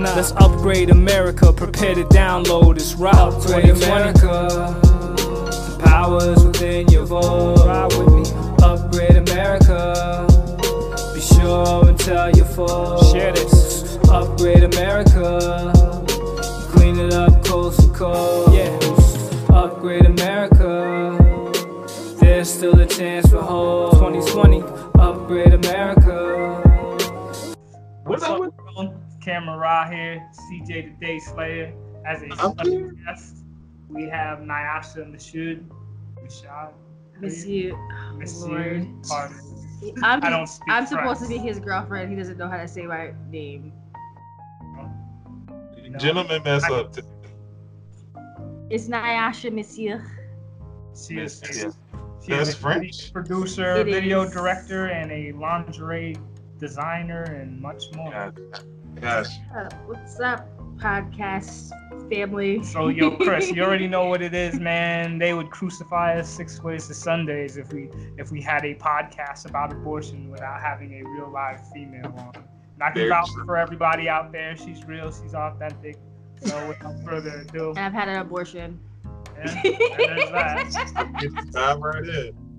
not. Let's upgrade America, prepare to download this route. Upgrade America. The powers within your voice. Ride with me. Upgrade America. Be sure and tell your folks. Share this. Upgrade America. Clean it up coast to coast. Yeah. Upgrade America. There's still a chance for hope. 2020. Upgrade America. What's up, everyone? Cameron Ra here, CJ the Day Slayer. As a I'm special guest, we have Nyasha Mashud. Michoud, Miss you. Miss Lord. you. Pardon. I'm, I don't speak I'm supposed to be his girlfriend. He doesn't know how to say my name. You know? Gentlemen mess I- up. T- It's Nyasha, Monsieur. She is, she is That's a French. producer, It video is. director, and a lingerie designer, and much more. God, gosh. Uh, what's up, podcast family? So, yo, Chris, you already know what it is, man. They would crucify us six ways to Sundays if we if we had a podcast about abortion without having a real live female on. And I can vouch for everybody out there. She's real. She's authentic. So, without further ado, and I've had an abortion. yeah, there's that. Get the time right in.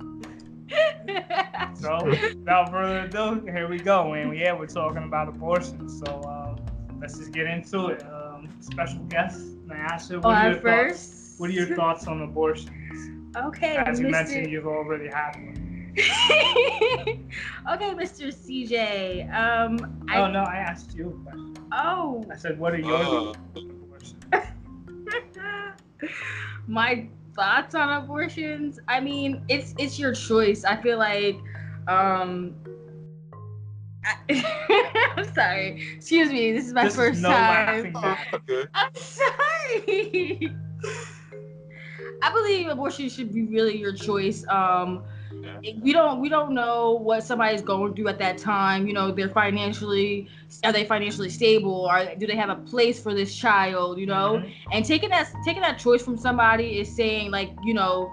So, without further ado, here we go. And yeah, we're talking about abortion. So, uh, let's just get into it. Um, special guest, Nyasha. What oh, are your at thoughts? first. What are your thoughts on abortions? Okay, As you mentioned, you've already had one. okay, Mr. CJ. Um, I, Oh no, I asked you a question. oh, I said, what are your Uh, thoughts on abortion? my thoughts on abortions i mean it's it's your choice i feel like um I, am sorry excuse me this is my This is first no time laughing matter. good. i'm sorry i believe abortion should be really your choice um. We don't we don't know what somebody's going through at that time you know they're financially are they financially stable? Or do they have a place for this child you know? Mhm. and taking that taking that choice from somebody is saying like you know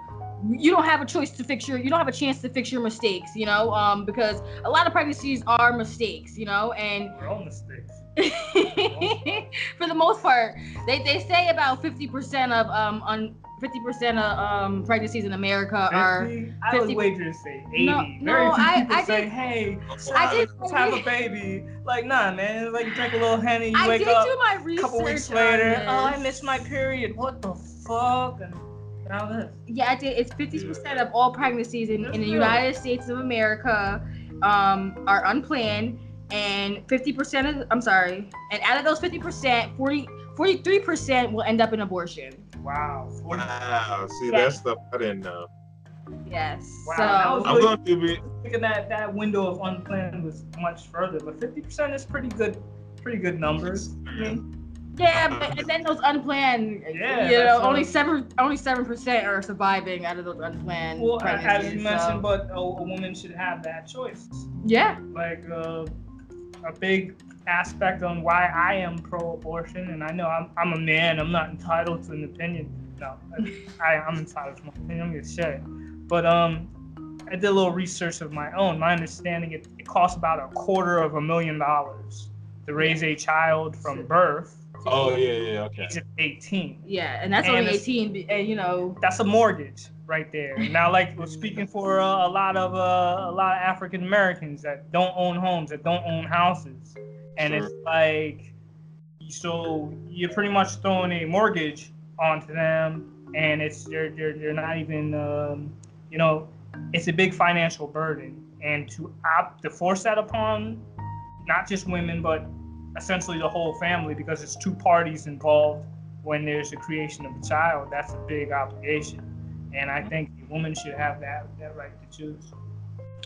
you don't have a choice to fix your you don't have a chance to fix your mistakes you know? Um because a lot of pregnancies are mistakes you know? And We're all mistakes. for the most part they, they say about 50% of um on 50% of um pregnancies in america are 50? I would 50 wager to say 80. No, Very no, few I- people I say, did- hey, I son, did- let's have a baby. Like, nah, man. It's like you drink a little Henny, you i wake did up do my a research couple weeks later, this. oh, I missed my period. What the fuck? And now this. Yeah, I did. It's fifty percent of all pregnancies in, in the United States of America um, are unplanned, and fifty percent of I'm sorry, and out of those fifty percent, 43 percent will end up in abortion. Wow. 40 Wow. See, Yeah. that's stuff I didn't know. Yes. Wow, that was So I'm going to be. thinking that that window of unplanned was much further, but 50% is pretty good, pretty good numbers. I mean, yeah, but and then those unplanned, Yeah, you know, that's only seven only seven percent are surviving out of those unplanned well, pregnancies. as you so- mentioned, but a, a woman should have that choice. yeah, Like uh, a big aspect on why I am pro-abortion, and I know I'm, I'm a man. I'm not entitled to an opinion. No, I, I'm entitled to my opinion. I'm gonna share it. But um, I did a little research of my own. My understanding, it, it costs about a quarter of a million dollars to raise a child from birth Oh, yeah, yeah, okay. age of 18. yeah, and that's And only eighteen, and you know, That's a mortgage right there. Now, like we're speaking for uh, a lot of uh, a lot of African Americans that don't own homes, that don't own houses, and it's like, so you're pretty much throwing a mortgage onto them, and it's they're they're, they're not even um, you know, it's a big financial burden, and to opt to force that upon not just women but essentially the whole family because it's two parties involved when there's the creation of a child that's a big obligation and i think a woman should have that that right to choose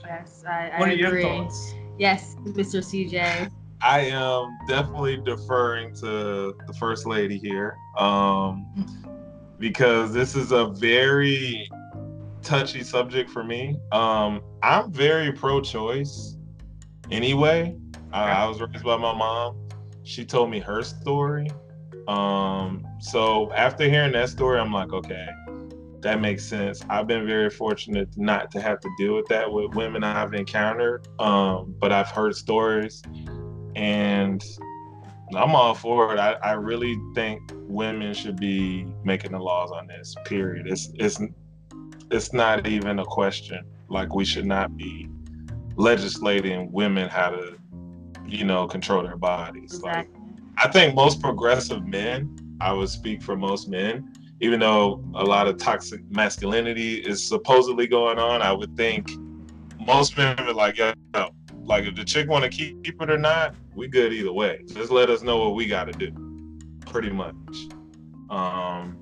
yes, I, I what are agree. your thoughts Yes, Mr. CJ. I am definitely deferring to the first lady here, um, because this is a very touchy subject for me. Um, I'm very pro-choice, anyway. I, I was raised by my mom. She told me her story. Um, so after hearing that story, I'm like, okay, that makes sense. I've been very fortunate not to have to deal with that with women I've encountered. Um, but I've heard stories and I'm all for it. I, I really think women should be making the laws on this. Period. It's it's it's not even a question. Like we should not be legislating women how to, you know, control their bodies. Exactly. Like I think most progressive men, I would speak for most men, even though a lot of toxic masculinity is supposedly going on, I would think most men are like, yo, like if the chick want to keep it or not, we good either way. Just let us know what we got to do, pretty much. Um,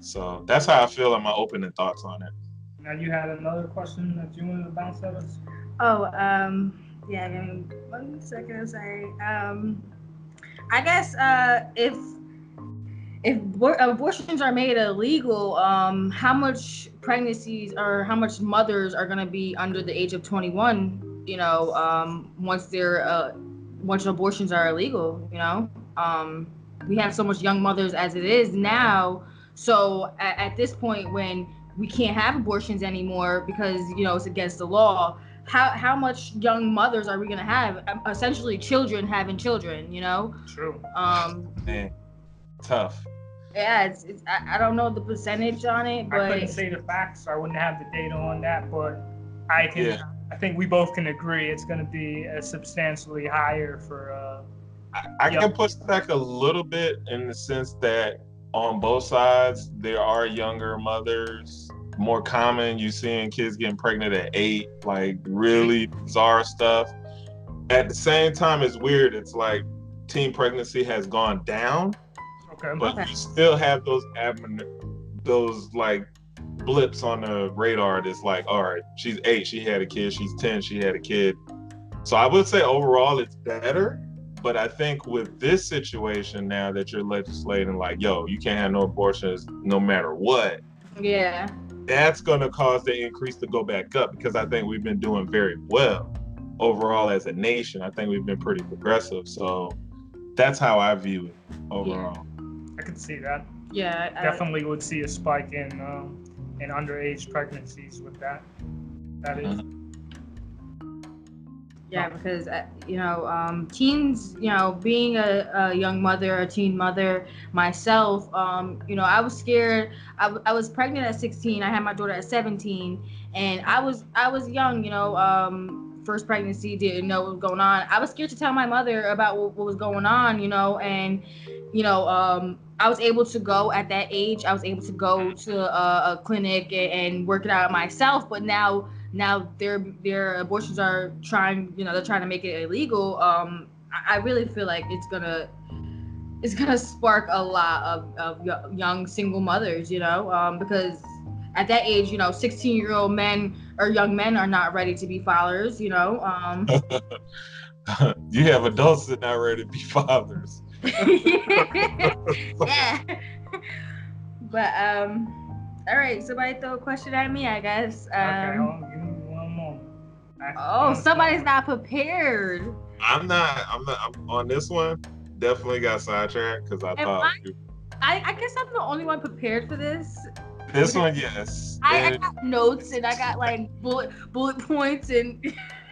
so that's how I feel on my opening thoughts on it. Now you had another question that you wanted to bounce at us. Oh, um, yeah, give me one second. Sorry. Um, I guess uh, if if abortions are made illegal, um, how much pregnancies or how much mothers are going to be under the age of 21? You know, um, once they're uh, once abortions are illegal, you know, um, we have so much young mothers as it is now. So at, at this point, when we can't have abortions anymore because you know it's against the law, how how much young mothers are we gonna have? Um, essentially, children having children. You know. True. Um. Man, tough. Yeah, it's, it's I, I don't know the percentage on it, but I couldn't say the facts. So I wouldn't have the data on that, but I can. Yeah. I think we both can agree it's going to be a substantially higher for. Uh, I, I can push back a little bit in the sense that on both sides there are younger mothers. More common, you seeing kids getting pregnant at eight, like really bizarre stuff. At the same time, it's weird. It's like teen pregnancy has gone down, okay. but Okay. you still have those abnormal, those like blips on the radar. That's like, all right, she's eight, she had a kid. She's ten, she had a kid. So I would say overall it's better. But I think with this situation now that you're legislating, like, yo, you can't have no abortions no matter what, yeah, that's going to cause the increase to go back up because I think we've been doing very well overall as a nation. I think we've been pretty progressive. So that's how I view it overall. I can see that. yeah, I- Definitely would see a spike in um, in underage pregnancies with that. That is. Yeah, because uh, you know, um, teens, you know, being a, a young mother, a teen mother myself, um, you know, I was scared. I, w- I was pregnant at 16. I had my daughter at 17, and I was I was young, you know, um, first pregnancy, didn't know what was going on. I was scared to tell my mother about what, what was going on, you know, and you know, um, I was able to go at that age. I was able to go to a, a clinic and, and work it out myself. But now, now their their abortions are trying, you know, they're trying to make it illegal. Um, I, really feel like it's gonna it's gonna spark a lot of, of young single mothers, you know, um, because at that age, you know, 16 year old men or young men are not ready to be fathers, you know. Um, you have adults that not ready to be fathers. yeah. But um, all right. Somebody throw a question at me, I guess. okay, Um, hold on, give me one moment. I- oh, somebody's not prepared. I'm not. I'm not. I'm on this one. Definitely got sidetracked because I Am thought I? I, I guess I'm the only one prepared for this. This one. Yes. I, I got notes and I got like bullet bullet points and.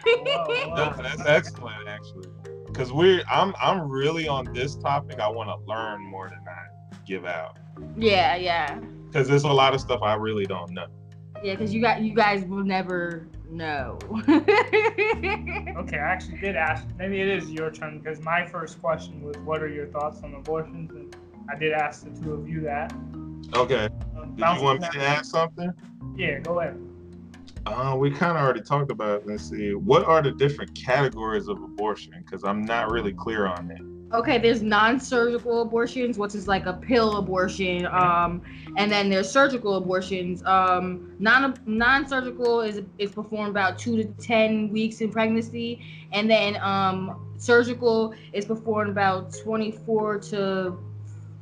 Whoa, No, that's excellent actually. Cause we're I'm I'm really on this topic. I want to learn more than I give out. yeah, yeah, Cause there's a lot of stuff I really don't know. yeah. Because you got you guys will never know. Okay, I actually did ask. Maybe it is your turn because my first question was, "What are your thoughts on abortions?" And I did ask the two of you that. Okay. Um, Did you want me to back- ask something? Yeah, go ahead. Uh, we kind of already talked about. it. Let's see. What are the different categories of abortion? Because I'm not really clear on that. okay there's non-surgical abortions which is like a pill abortion um and then there's surgical abortions um non non-surgical is is performed about two to ten weeks in pregnancy and then um surgical is performed about 24 to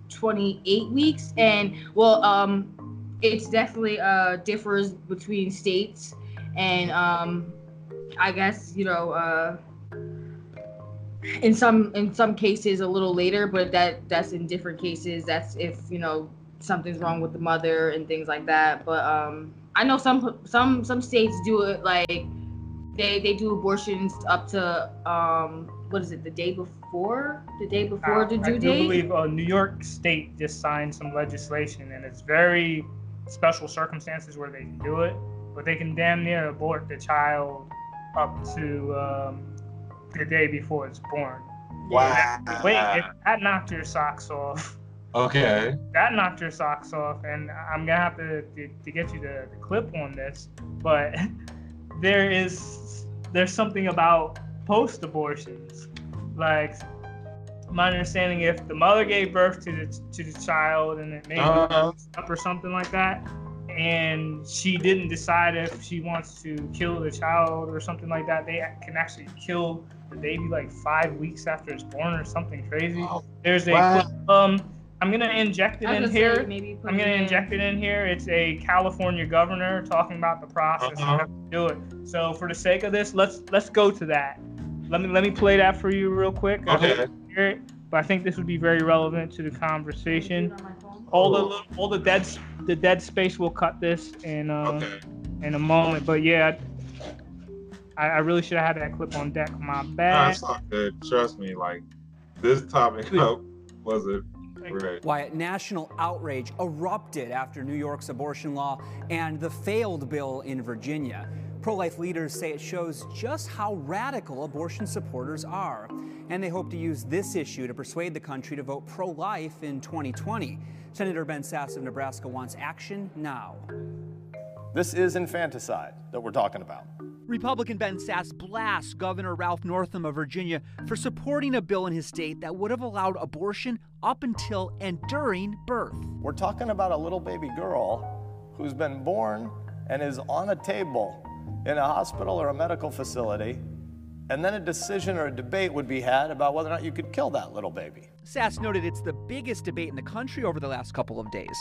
28 weeks and well um it's definitely uh differs between states and um i guess you know uh in some in some cases a little later but that that's in different cases. That's if you know something's wrong with the mother and things like that. But um i know some some some states do it like they they do abortions up to um what is it the day before the day before Uh, the due do date. I believe uh, New York State just signed some legislation, and it's very special circumstances where they can do it, but they can damn near abort the child up to um, the day before it's born. Wow. Wait, if that knocked your socks off. Okay. that knocked your socks off and i'm gonna have to to, to get you the, the clip on this but there is there's something about post abortions like my understanding if the mother gave birth to the to the child and it maybe Uh-huh. up or something like that and she didn't decide if she wants to kill the child or something like that they can actually kill the baby like five weeks after it's born or something crazy Oh, there's a Wow. um i'm gonna inject it I in gonna here maybe I'm gonna it in. inject it in here. It's a California governor talking about the process Uh-huh. how to do it. So for the sake of this, let's let's go to that. Let me let me play that for you real quick. I Okay. you hear it, but I think this would be very relevant to the conversation. On my phone. All the all the dead the dead space will cut this in um, Okay. in a moment. But yeah, I, I really should have had that clip on deck. My No, bad. it's all good. Trust me. Like this topic wasn't right. Why national outrage erupted after New York's abortion law and the failed bill in Virginia. Pro life leaders say it shows just how radical abortion supporters are. And they hope to use this issue to persuade the country to vote pro life in 2020. Senator Ben Sasse of Nebraska wants action now. This is infanticide that we're talking about. Republican Ben Sasse blasts Governor Ralph Northam of Virginia for supporting a bill in his state that would have allowed abortion up until and during birth. We're talking about a little baby girl who's been born and is on a table in a hospital or a medical facility, and then a decision or a debate would be had about whether or not you could kill that little baby. Sasse noted it's the biggest debate in the country over the last couple of days.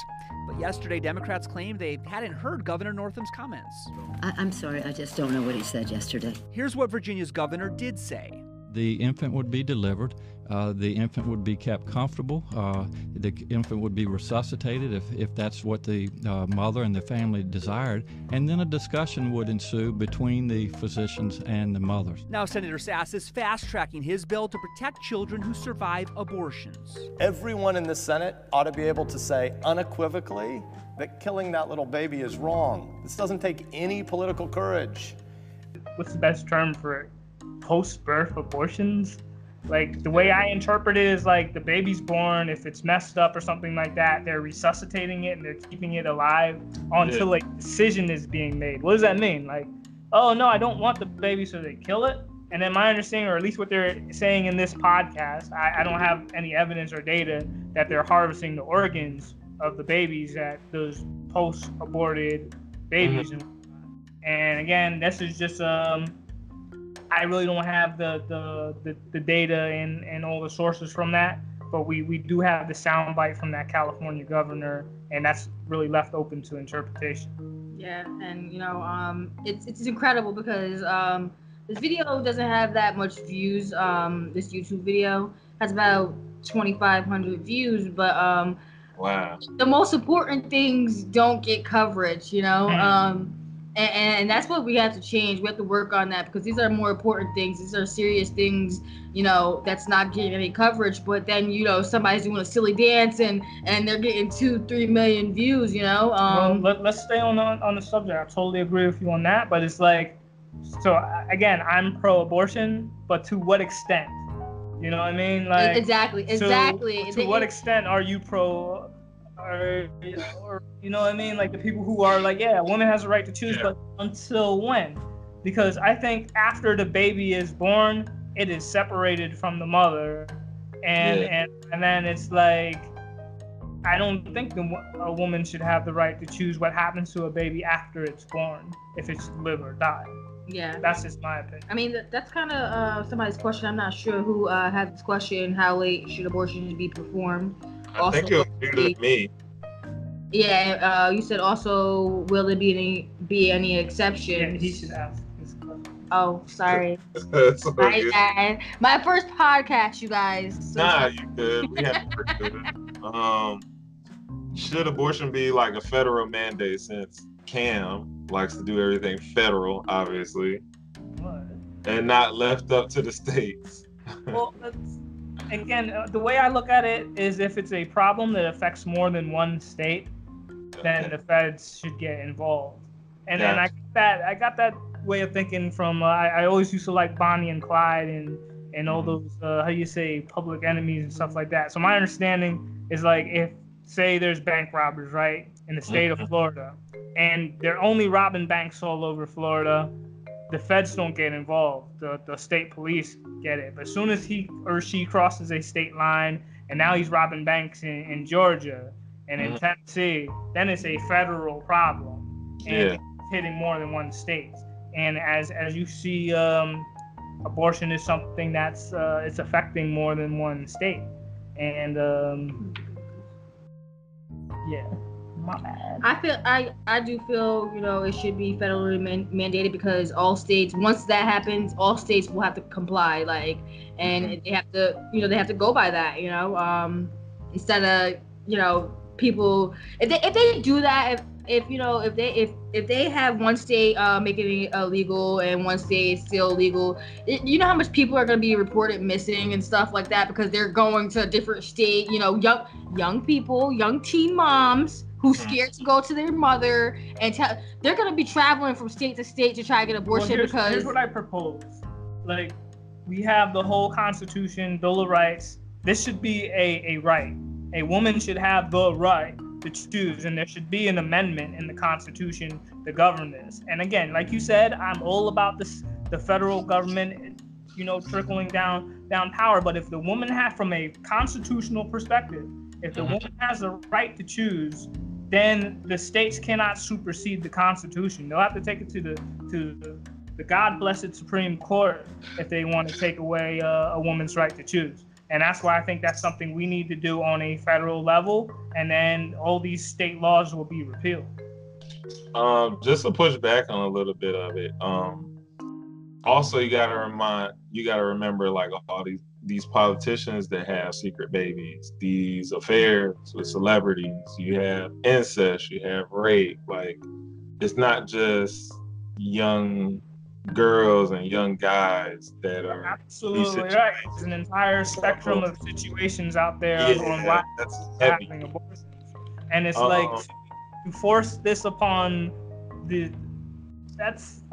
But yesterday, Democrats claimed they hadn't heard Governor Northam's comments. I, I'm sorry, I just don't know what he said yesterday. Here's what Virginia's governor did say. The infant would be delivered. Uh, the infant would be kept comfortable. Uh, the infant would be resuscitated if, if that's what the uh, mother and the family desired. And then a discussion would ensue between the physicians and the mothers. Now, Senator Sasse is fast tracking his bill to protect children who survive abortions. Everyone in the Senate ought to be able to say unequivocally that killing that little baby is wrong. This doesn't take any political courage. what's the best term for it? Post-birth abortions. Like the way I interpret it is like the baby's born, if it's messed up or something like that, they're resuscitating it and they're keeping it alive until a decision is being made. What does that mean? Like, oh no, I don't want the baby, so they kill it. And then my understanding, or at least what they're saying in this podcast, I, I don't have any evidence or data that they're harvesting the organs of the babies that those post-aborted babies. And, and again, this is just um, I really don't have the the, the, the data and, and all the sources from that, but we, we do have the soundbite from that California governor, and that's really left open to interpretation. Yeah, and you know, um, it's it's incredible because um, this video doesn't have that much views. Um, this YouTube video has about 2,500 views, but um, Wow. the most important things don't get coverage. You know, Mhm. um, and, and that's what we have to change. We have to work on that because these are more important things. These are serious things. You know, that's not getting any coverage. But then you know, somebody's doing a silly dance and and they're getting two, three million views. You know, um, well, let, let's stay on the, on the subject. I totally agree with you on that, but it's like, so again, I'm pro-abortion, but to what extent? You know what I mean? Like exactly, exactly. To, what extent are you pro? Or, or you know what I mean? Like the people who are like, yeah, a woman has a right to choose, Yeah. but until when? Because I think after the baby is born, it is separated from the mother, and Yeah. and and then it's like, I don't think the, a woman should have the right to choose what happens to a baby after it's born, if it's live or die. yeah. That's just my opinion. I mean, that's kind of uh, somebody's question. I'm not sure who uh, had this question. How late should abortions be performed? I think it was due to me. Yeah, uh, you said also, will there be any be any Yeah, he should ask. Oh, sorry. So My you- bad. My first podcast, you guys. So Nah, you good. We have to work with it. Um, should abortion be like a federal mandate since Cam likes to do everything federal, obviously? Well, and not left up to the states. well, again, uh, the way I look at it is if it's a problem that affects more than one state, then the feds should get involved. And then I got that I got that way of thinking from uh, I, I always used to like Bonnie and Clyde and and all those uh, how you say public enemies and stuff like that. So my understanding is like if say there's bank robbers right in the state of Florida, and they're only robbing banks all over Florida. The feds don't get involved. The, the state police get it. But as soon as he or she crosses a state line and now he's robbing banks in, in Georgia and in mm-hmm. Tennessee, then it's a federal problem. And yeah. hitting more than one state. And as as you see, um, abortion is something that's uh, it's affecting more than one state. And um, yeah. My bad. I feel I I do feel you know it should be federally man- mandated because all states once that happens all states will have to comply like and mm-hmm. they have to you know they have to go by that you know um instead of you know people if they if they do that if if you know if they if if they have one state uh, making it illegal and one state still legal it, you know how much people are going to be reported missing and stuff like that because they're going to a different state you know young young people young teen moms who's mm-hmm. scared to go to their mother and tell they're gonna be traveling from state to state to try to get abortion well, here's, because here's what I propose. Like we have the whole Constitution, Bill of Rights. This should be a, a right. A woman should have the right to choose, and there should be an amendment in the Constitution to govern this. And again, like you said, I'm all about this the federal government, you know, trickling down down power. But if the woman has, from a constitutional perspective, if the mm-hmm. woman has the right to choose, then the states cannot supersede the Constitution. They'll have to take it to the to the, God blessed Supreme Court if they want to take away uh, a woman's right to choose. And that's why I think that's something we need to do on a federal level, and then all these state laws will be repealed. Um, just to push back on a little bit of it. Um, also, you gotta remind, you gotta remember, like all these these politicians that have secret babies, these affairs with celebrities, you have incest, you have rape. Like, it's not just young girls and young guys that are absolutely right. It's an entire spectrum of situations out there yeah, on why that's having abortions, and it's um, like to force this upon the that's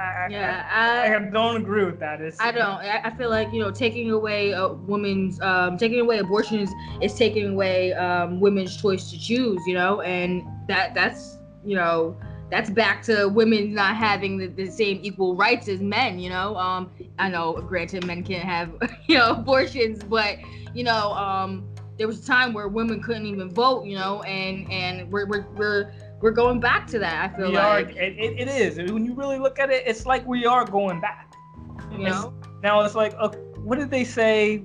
I, yeah, I, I, I, don't agree with that. It's, I don't. I, feel like you know, taking away a woman's, um, taking away abortions is taking away um, women's choice to choose. You know, and that that's you know that's back to women not having the, the same equal rights as men. You know, um, I know, granted, men can't have you know abortions, but you know, um, there was a time where women couldn't even vote. You know, and and we're we're, we're we're going back to that. I feel we like are, it, it is. When you really look at it, it's like we are going back. You know. Now it's like, uh, what did they say?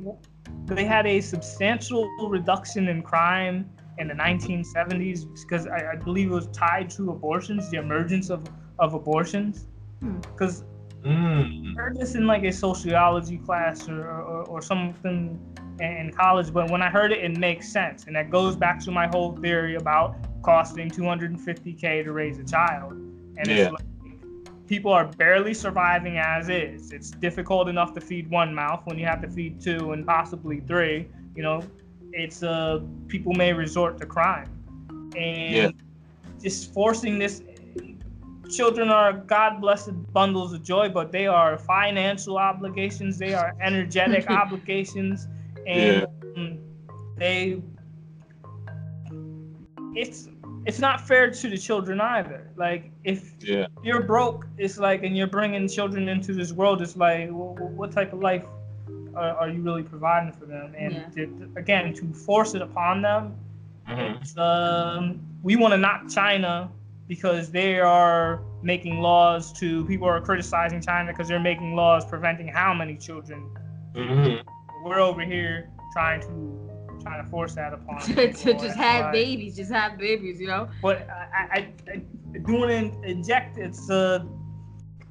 They had a substantial reduction in crime in the 1970s because I, I believe it was tied to abortions, the emergence of of abortions. Because hmm. mm. I heard this in like a sociology class or, or, or something in college, but when I heard it, it makes sense, and that goes back to my whole theory about costing 250k to raise a child, and yeah. it's like people are barely surviving as is. It's difficult enough to feed one mouth when you have to feed two and possibly three. You know, it's uh people may resort to crime, and yeah. just forcing this. Children are God blessed bundles of joy, but they are financial obligations. They are energetic obligations, and yeah. they it's it's not fair to the children either. Like if yeah. you're broke, it's like, and you're bringing children into this world, it's like, well, what type of life are, are, you really providing for them? And yeah. to, again, to force it upon them, mm-hmm. it's, um, we want to knock China because they are making laws to people are criticizing China because they're making laws preventing how many children. Mm-hmm. We're over here trying to trying to force that upon to, to just have babies, just have babies, you know. But I, I, I doing it inject it's uh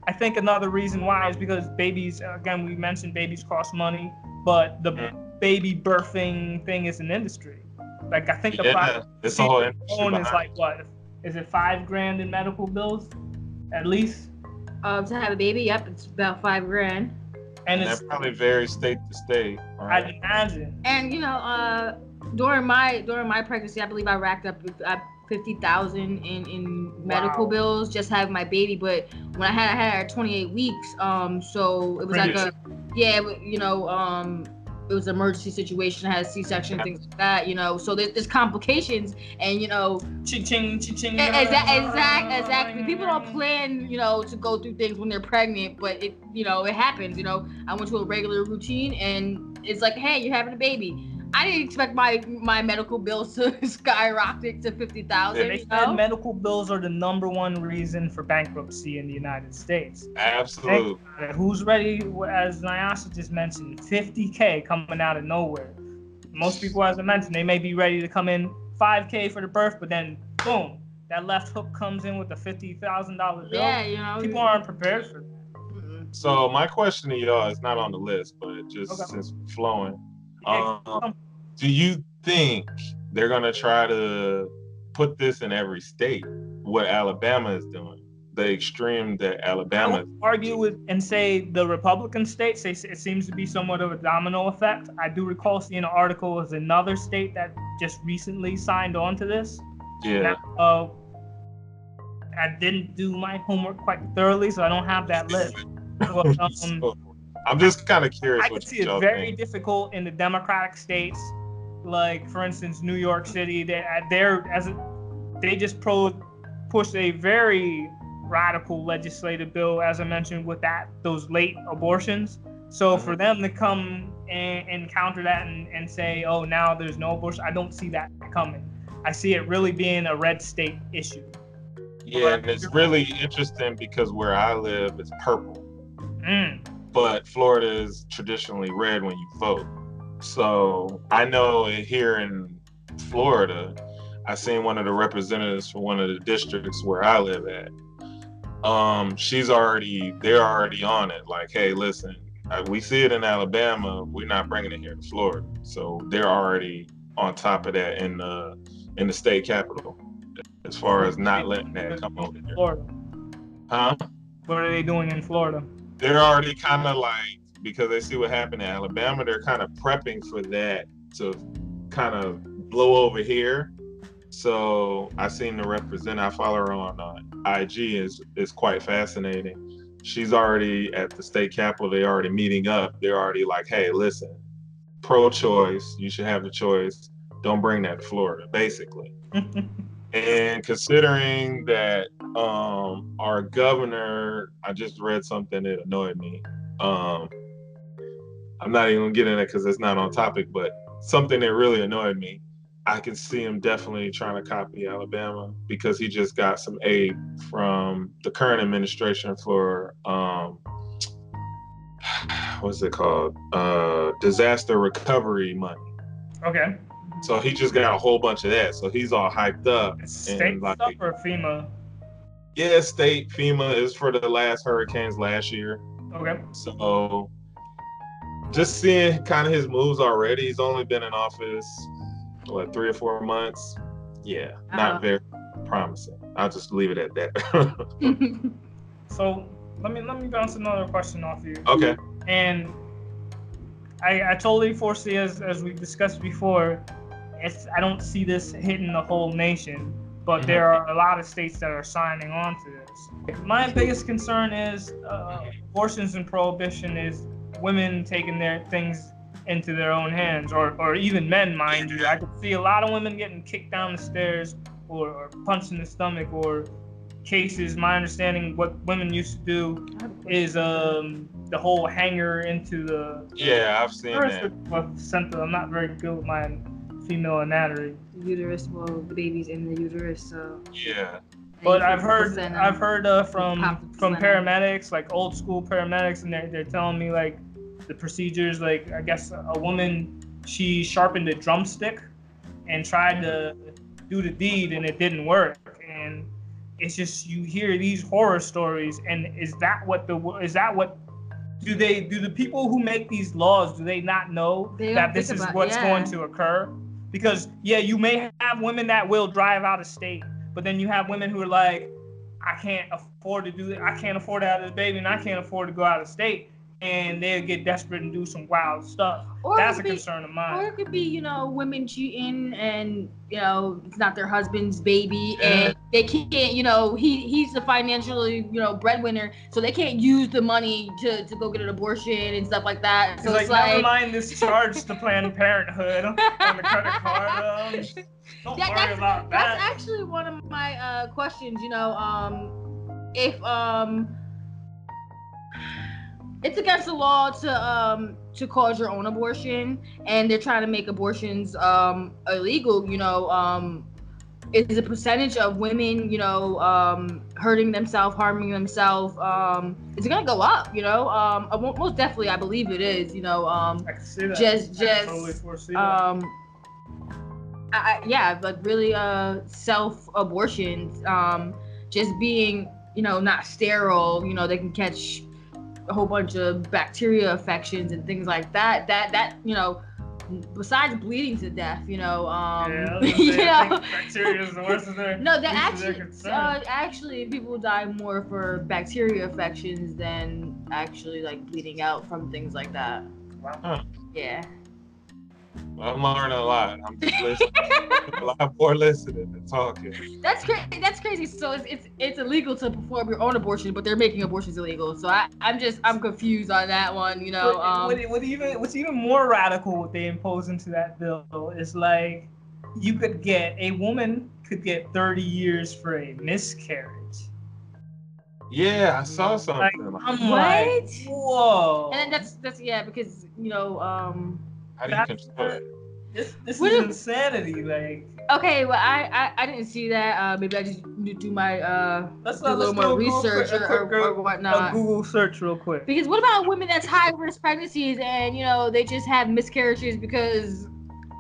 I think another reason why is because babies again we mentioned babies cost money, but the baby birthing thing is an industry. Like I think the yeah, it's a whole industry is like what is it five grand in medical bills at least? Um, to have a baby, yep, it's about five grand. And And it's that probably varies state to state. Right? I'd imagine. And you know, uh, during my during my pregnancy, I believe I racked up uh, fifty thousand in in medical Wow. bills just having my baby. But when I had I had her twenty eight weeks, um, so it was like a yeah, you know, um, it was an emergency situation. I had a C section, things like that. You know, so there, there's complications, and you know, ching ching ching ching. Exact, exact, exactly. People don't plan, you know, to go through things when they're pregnant, but it, you know, it happens. You know, I went to a regular routine, and it's like, hey, you're having a baby. I didn't expect my my medical bills to skyrocket to fifty thousand. They You said know? medical bills are the number one reason for bankruptcy in the United States. Absolutely. And who's ready, as Nyasha just mentioned, 50K coming out of nowhere. Most people, as I mentioned, they may be ready to come in 5K for the birth, but then boom, that left hook comes in with a $50,000 bill. Yeah, you know. People aren't prepared for that. So my question to y'all is not on the list, but just Okay. since flowing. Um, do you think they're gonna try to put this in every state? What Alabama is doing, the extreme that I Alabama. would argue with and say the Republican states. They, it seems to be somewhat of a domino effect. I do recall seeing an article as another state that just recently signed on to this. Yeah. Now, uh, I didn't do my homework quite thoroughly, so I don't have that list. But, um, I'm just kind of curious I could see it very think. difficult in the Democratic states, like for instance New York City. They they're as a, they just pro pushed a very radical legislative bill, as I mentioned, with that those late abortions. So Mm-hmm. for them to come and, and counter that and, and say, oh now there's no abortion, I don't see that coming. I see it really being a red state issue. Yeah, and it's really interesting because where I live is purple, Mm. but Florida is traditionally red when you vote. So I know here in Florida, I seen one of the representatives from one of the districts where I live at. Um, she's already they're already on it. Like, hey, listen, we see it in Alabama, we're not bringing it here to Florida. So they're already on top of that in the in the state capital, as far as not letting that come over here. Florida. Huh? What are they doing in Florida? they're already kind of like because they see what happened in Alabama, they're kind of prepping for that to kind of blow over here. So I seen the represent. I follow her on uh, IG. is is quite fascinating. She's already at the state capitol. They're already meeting up. They're already like, hey, listen, pro-choice. You should have the choice. Don't bring that to Florida, basically. And considering that um, our governor, I just read something that annoyed me. Um, I'm not even gonna get in it because it's not on topic, but something that really annoyed me. I can see him definitely trying to copy Alabama because he just got some aid from the current administration for um, what's it called? Uh, disaster recovery money. Okay. So he just got a whole bunch of that. So he's all hyped up. State And like, stuff or FEMA? yeah, state FEMA is for the last hurricanes last year. Okay. So just seeing kind of his moves already. He's only been in office what three or four months. Yeah, not Uh-huh. very promising. I'll just leave it at that. So let me let me bounce another question off you. okay. And I I totally foresee as as we discussed before, it's I don't see this hitting the whole nation, but there are a lot of states that are signing on to this. My biggest concern is uh, abortions and prohibition is women taking their things into their own hands, or or even men, mind you. I could see a lot of women getting kicked down the stairs or, or punched in the stomach or cases my understanding what women used to do is um the whole hanger into the Yeah, I've seen First, that. what center i'm not very good with my female anatomy The uterus, well, the baby's in the uterus, so. Yeah. But i've heard i've heard uh, from from paramedics like old school paramedics and they're, they're telling me like the procedures like i guess a woman she sharpened a drumstick and tried to do the deed and it didn't work. And it's just you hear these horror stories and is that what the is that what do they do the people who make these laws do they not know They that this is about- what's yeah. going to occur? Because yeah you may have women that will drive out of state but then you have women who are like I can't afford to do it. I can't afford to have this baby, and I can't afford to go out of state. And they'll get desperate and do some wild stuff. Or That's a be- concern of mine. Or it could be, you know, women cheating and you know it's not their husband's baby, Yeah. and they can't, you know, he he's the financially, you know, breadwinner, so they can't use the money to, to go get an abortion and stuff like that. It's So like, it's never mind this charge to Planned Parenthood on the credit card. Um, don't That- worry that's, about that's actually one of my uh, questions. You know, um, if um, it's against the law to um to cause your own abortion, and they're trying to make abortions um illegal. You know, um, is a percentage of women, you know, um, hurting themselves, harming themselves, um, is it gonna go up? You know, um, most definitely, I believe it is. You know, um, I can see that. just I just totally foresee that. um I, I- yeah like really uh self abortions um just being you know not sterile you know they can catch a whole bunch of bacteria infections and things like that that that you know besides bleeding to death you know um yeah, I was gonna you know bacteria is the worst of their, no, that least their actually, uh, actually, people die more for bacteria infections than actually like bleeding out from things like that. Huh. Yeah. I'm learning a lot. I'm just listening. a lot more listening than talking. That's crazy. That's crazy. So it's, it's it's illegal to perform your own abortion, but they're making abortions illegal. So I I'm just I'm confused on that one. You know. what, Um, what, what even what's even more radical what they impose into that bill is like you could get a woman could get 30 years for a miscarriage. Yeah, I saw something. Like, I'm like, What? whoa. and then that's that's yeah because you know um How do you control it? This this What is if- insanity. Like okay well I I, I didn't see that uh maybe I just need to do my uh let's do a let's little more a Google research quick- a or, quick- or, or a whatnot. Google search real quick. Because what about women that's high risk pregnancies and you know they just have miscarriages because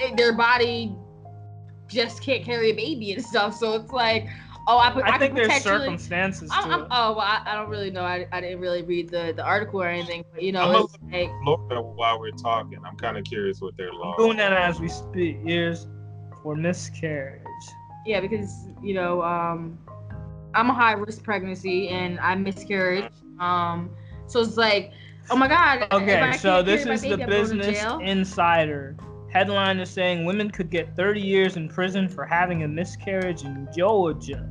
it, their body just can't carry a baby and stuff. So it's like, oh, I, I, I, think there's circumstances I'm, I'm, oh, well, I, I don't really know. I, I didn't really read the, the article or anything, but you know, I'm it's like, Florida while we're talking. I'm kind of curious what their law. doing that as we speak. Years for miscarriage. yeah, because you know, um, I'm a high risk pregnancy and I miscarried. Um, so it's like, oh my god. Okay, so this carry my is the I'm Business. Insider. Headline is saying women could get 30 years in prison for having a miscarriage in Georgia.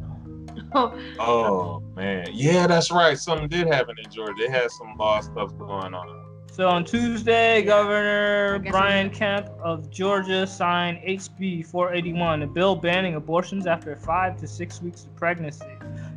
Oh man, yeah, that's right. Something did happen in Georgia. They had some law stuff going on. So on Tuesday, Governor Brian I'm- Kemp of Georgia signed HB 481, a bill banning abortions after five to six weeks of pregnancy.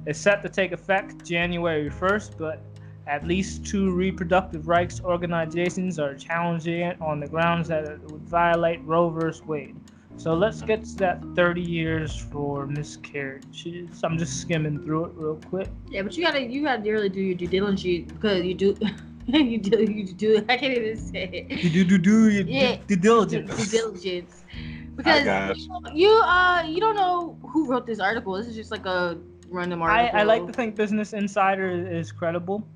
It's set to take effect January 1st, but at least two reproductive rights organizations are challenging it on the grounds that it would violate Roe v. Wade. So let's get to that 30 years for miscarriages. I'm just skimming through it real quick. Yeah, but you gotta you gotta really do your due diligence because you do you do you do I can't even say it. You do do do your Yeah. due Due, diligence. due diligence. Because got you uh you don't know who wrote this article. This is just like a random I, article. I like to think Business Insider is credible.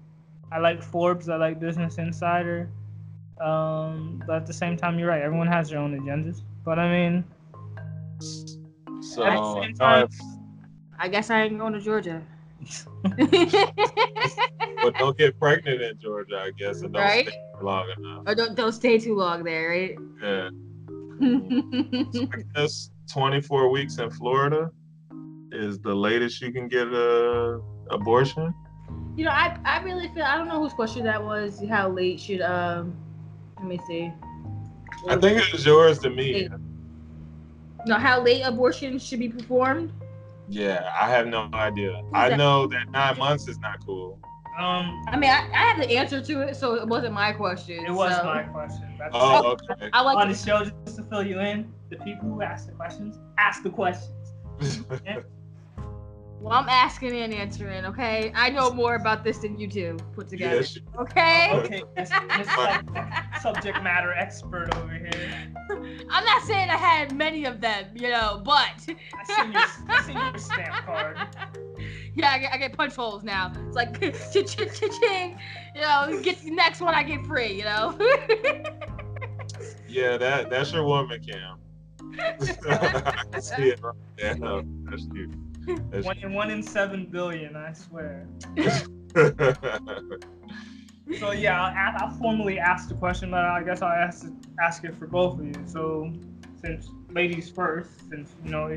I like Forbes. I like Business Insider. Um, but at the same time, you're right. Everyone has their own agendas. But I mean, So At the no, same time- if- I guess I ain't going to Georgia. but don't get pregnant in Georgia, I guess, and don't Right? stay long enough. or don't don't stay too long there, right? Yeah. I guess 24 weeks in Florida is the latest you can get a abortion. You know, I, I really feel I don't know whose question that was. How late should um? Let me see. I think it was yours to me. No, how late abortion should be performed? Yeah, I have no idea. I know that nine months is not cool. um, I mean, I, I have the answer to it, so it wasn't my question. it was so- my question. That's Oh, okay. I on like the show just to fill you in. The people who ask the questions ask the questions. Well, I'm asking and answering. Okay, I know more about this than you two put together. Yes. Okay. Okay, Miss, Miss subject matter expert over here. I'm not saying I had many of them, you know, but I seen your, I seen your stamp card. yeah, I get, I get punch holes now. It's like ching ching ching. You know, get the next one, I get free. You know. Yeah, that that's your woman, Cam. I can see it right there. No, that's you. One in one in seven billion, I swear. so yeah, I'll, I'll formally asked the question, but I guess I'll ask ask it for both of you. So since ladies first, since you know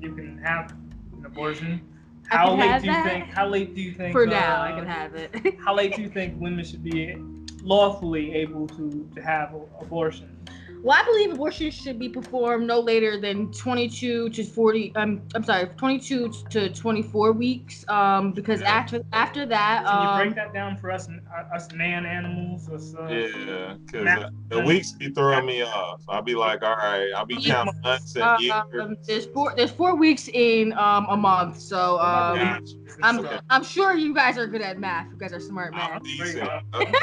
you can have an abortion. How late do you that? think? How late do you think? For uh, now, I can have it. how late do you think women should be lawfully able to to have abortion? Well, I believe abortion should be performed no later than 22 to 40. Um, I'm sorry, 22 to 24 weeks. Um, because yeah. after after that, can um, you break that down for us uh, us man animals? Us, uh, yeah, because the weeks be throwing me off. I'll be like, all right, I'll be counting months and uh, years. Um, there's four there's four weeks in um a month, so um, yeah. I'm okay. I'm sure you guys are good at math. You guys are smart man. Okay.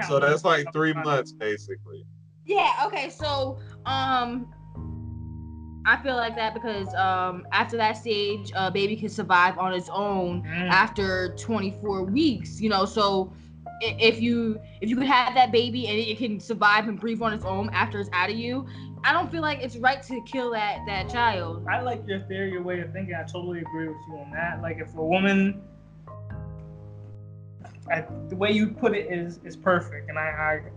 so that's like three months basically. Yeah. Okay. So, um, I feel like that because um, after that stage, a baby can survive on its own mm. after 24 weeks. You know, so if you if you could have that baby and it can survive and breathe on its own after it's out of you, I don't feel like it's right to kill that that child. I like your theory, your way of thinking. I totally agree with you on that. Like if a woman I, the way you put it is is perfect, and I,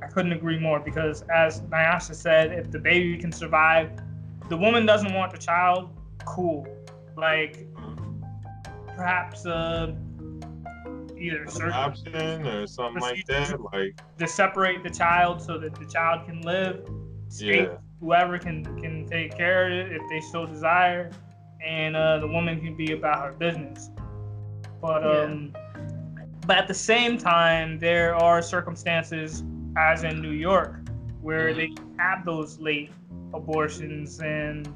I, I couldn't agree more because as Nyasha said, if the baby can survive, the woman doesn't want the child, cool. Like perhaps uh, either certain option or something like that, like to separate the child so that the child can live. State yeah. whoever can can take care of it if they so desire, and uh, the woman can be about her business. But um. But at the same time, there are circumstances, as in New York, where they have those late abortions and.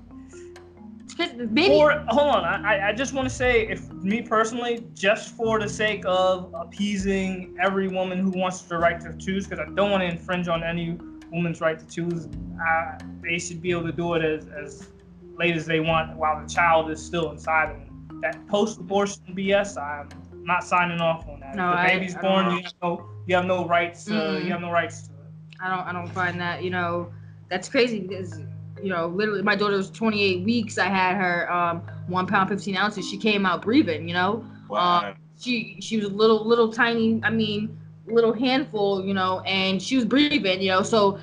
Maybe. Or, hold on, I, I just want to say, if me personally, just for the sake of appeasing every woman who wants the right to choose, because I don't want to infringe on any woman's right to choose, uh, they should be able to do it as, as late as they want while the child is still inside of them. That post-abortion BS, I'm not signing off on that. No, if the baby's I, born, you have no you have no rights. Uh, mm-hmm. You have no rights to it. I don't I don't find that you know that's crazy because you know literally my daughter was 28 weeks. I had her um, one pound 15 ounces. She came out breathing. You know. Wow. Um, she she was a little little tiny. I mean little handful. You know, and she was breathing. You know, so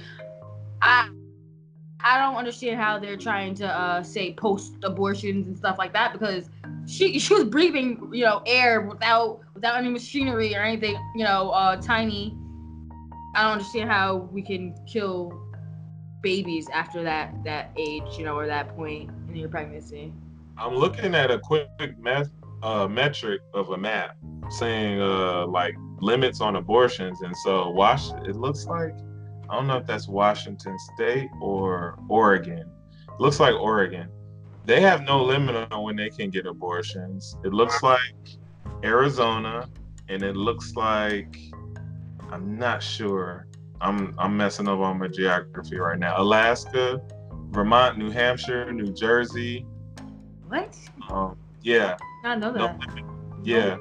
I. I don't understand how they're trying to uh, say post abortions and stuff like that because she she was breathing, you know, air without without any machinery or anything, you know, uh, tiny. I don't understand how we can kill babies after that that age, you know, or that point in your pregnancy. I'm looking at a quick math uh, metric of a map saying uh, like limits on abortions, and so Wash. It looks like I don't know if that's Washington State or Oregon. It looks like Oregon they have no limit on when they can get abortions. It looks like Arizona, and it looks like I'm not sure. I'm I'm messing up on my geography right now. Alaska, Vermont, New Hampshire, New Jersey. What? Um, yeah. I know that. No, yeah.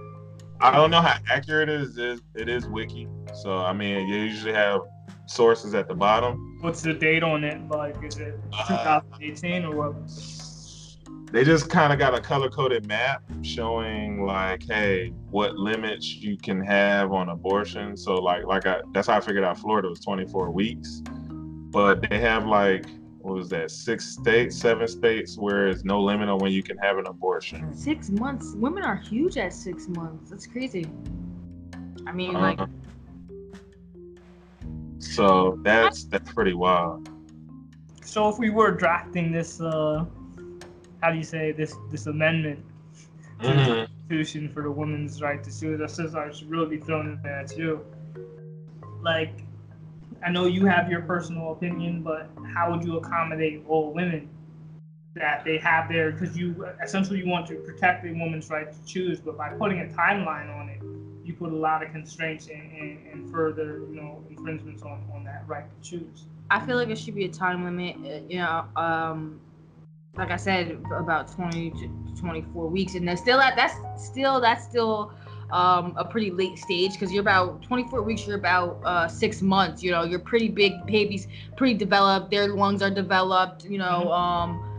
I don't know how accurate it is. It is wiki. So I mean, you usually have sources at the bottom. What's the date on it? Like, is it 2018 uh, or what? they just kind of got a color coded map showing like hey what limits you can have on abortion so like like I, that's how i figured out florida was 24 weeks but they have like what was that six states seven states where it's no limit on when you can have an abortion six months women are huge at six months that's crazy i mean uh-huh. like so that's that's pretty wild so if we were drafting this uh how do you say this this amendment to mm-hmm. the Constitution for the woman's right to choose. I says I should really be throwing it at you. Like, I know you have your personal opinion, but how would you accommodate all women that they have there? Because you essentially you want to protect a woman's right to choose, but by putting a timeline on it, you put a lot of constraints and, and, and further, you know, infringements on, on that right to choose. I feel like it should be a time limit. Uh, you know, um, like I said, about 20 to 24 weeks, and that's still that that's still that's still um, a pretty late stage because you're about 24 weeks. You're about uh, six months. You know, you're pretty big babies, pretty developed. Their lungs are developed. You know, mm-hmm. um,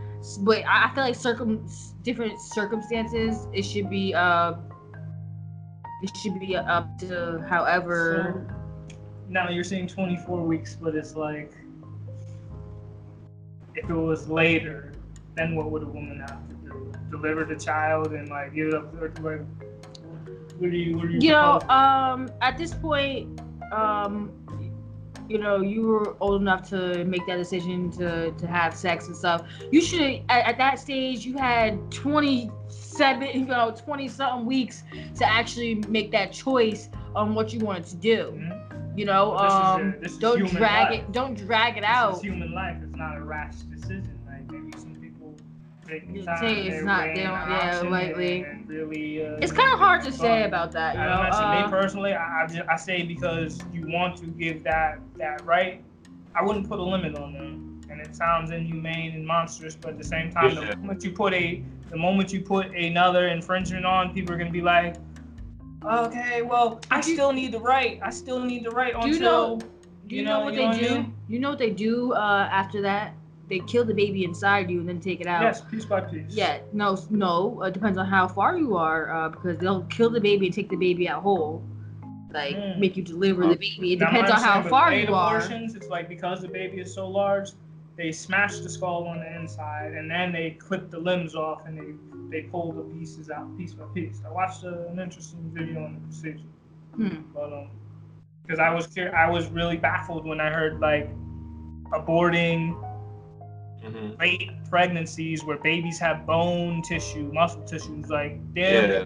but I I feel like circum different circumstances it should be uh it should be up to however So, now you're saying 24 weeks, but it's like if it was later, then what would a woman have to do? Deliver the child and like give it up to like what do you what do you you know um at this point um you know you were old enough to make that decision to to have sex and stuff you should at, at that stage you had 27 you know 20 something weeks to actually make that choice on what you wanted to do Mhm. you know This is a- um don't drag life. it don't drag it This out is human life. It's not a rash decision. Like maybe some people take the time. say it's they're not- weighing they don't- the yeah, option lightly. and- and really. Uh, it's kind of hard to say about that you I know know, uh, me personally, I, I, just, I say because you want to give that that right. I wouldn't put a limit on them, and it sounds inhumane and monstrous, but at the same time, Yeah. the moment you put a the moment you put another infringement on, people are gonna be like, okay, well, I Do still need the right. I still need the right Do you until. know- Do you, know, what they what I do? mean? You know what they do uh, after that? They kill the baby inside you and then take it out. Yes, piece by piece. Yeah, no, no. It depends on how far you are, uh, because they'll kill the baby and take the baby out whole, like Mm. make you deliver the baby. It Now, depends on how far late you are. abortions, It's like because the baby is so large, they smash the skull on the inside and then they clip the limbs off and they they pull the pieces out piece by piece. I watched uh, an interesting video on the procedure, Hmm. but um, because I was cur- I was really baffled when I heard like aborting Mhm. late pregnancies where babies have bone tissue, muscle tissues, like they're Yeah.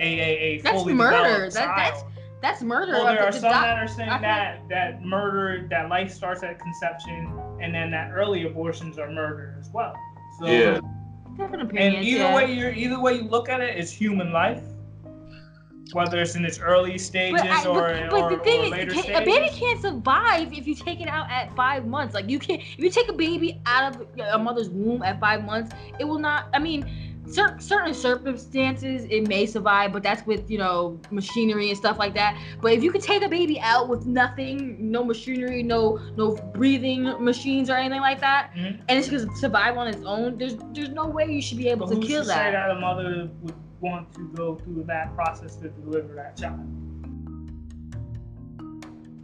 a a a That's fully murder. developed That- that's- child. That's murder. Well, there are the some doc- that are saying I feel that that murder, that life starts at conception, and then that early abortions are murder as well. So, Yeah. Different and either yeah. way, you're either way you look at it, it's human life. Whether it's in its early stages But, I, or, but, but or, the thing or is, later can, stages. a baby can't survive if you take it out at five months. Like you can't, if you take a baby out of a mother's womb at five months, it will not. I mean, cer- certain circumstances it may survive, but that's with you know machinery and stuff like that. But if you could take a baby out with nothing, no machinery, no no breathing machines or anything like that, Mhm. and it's gonna survive on its own, there's there's no way you should be able But to who's kill to say that. that a mother would want to go through that process to deliver that child?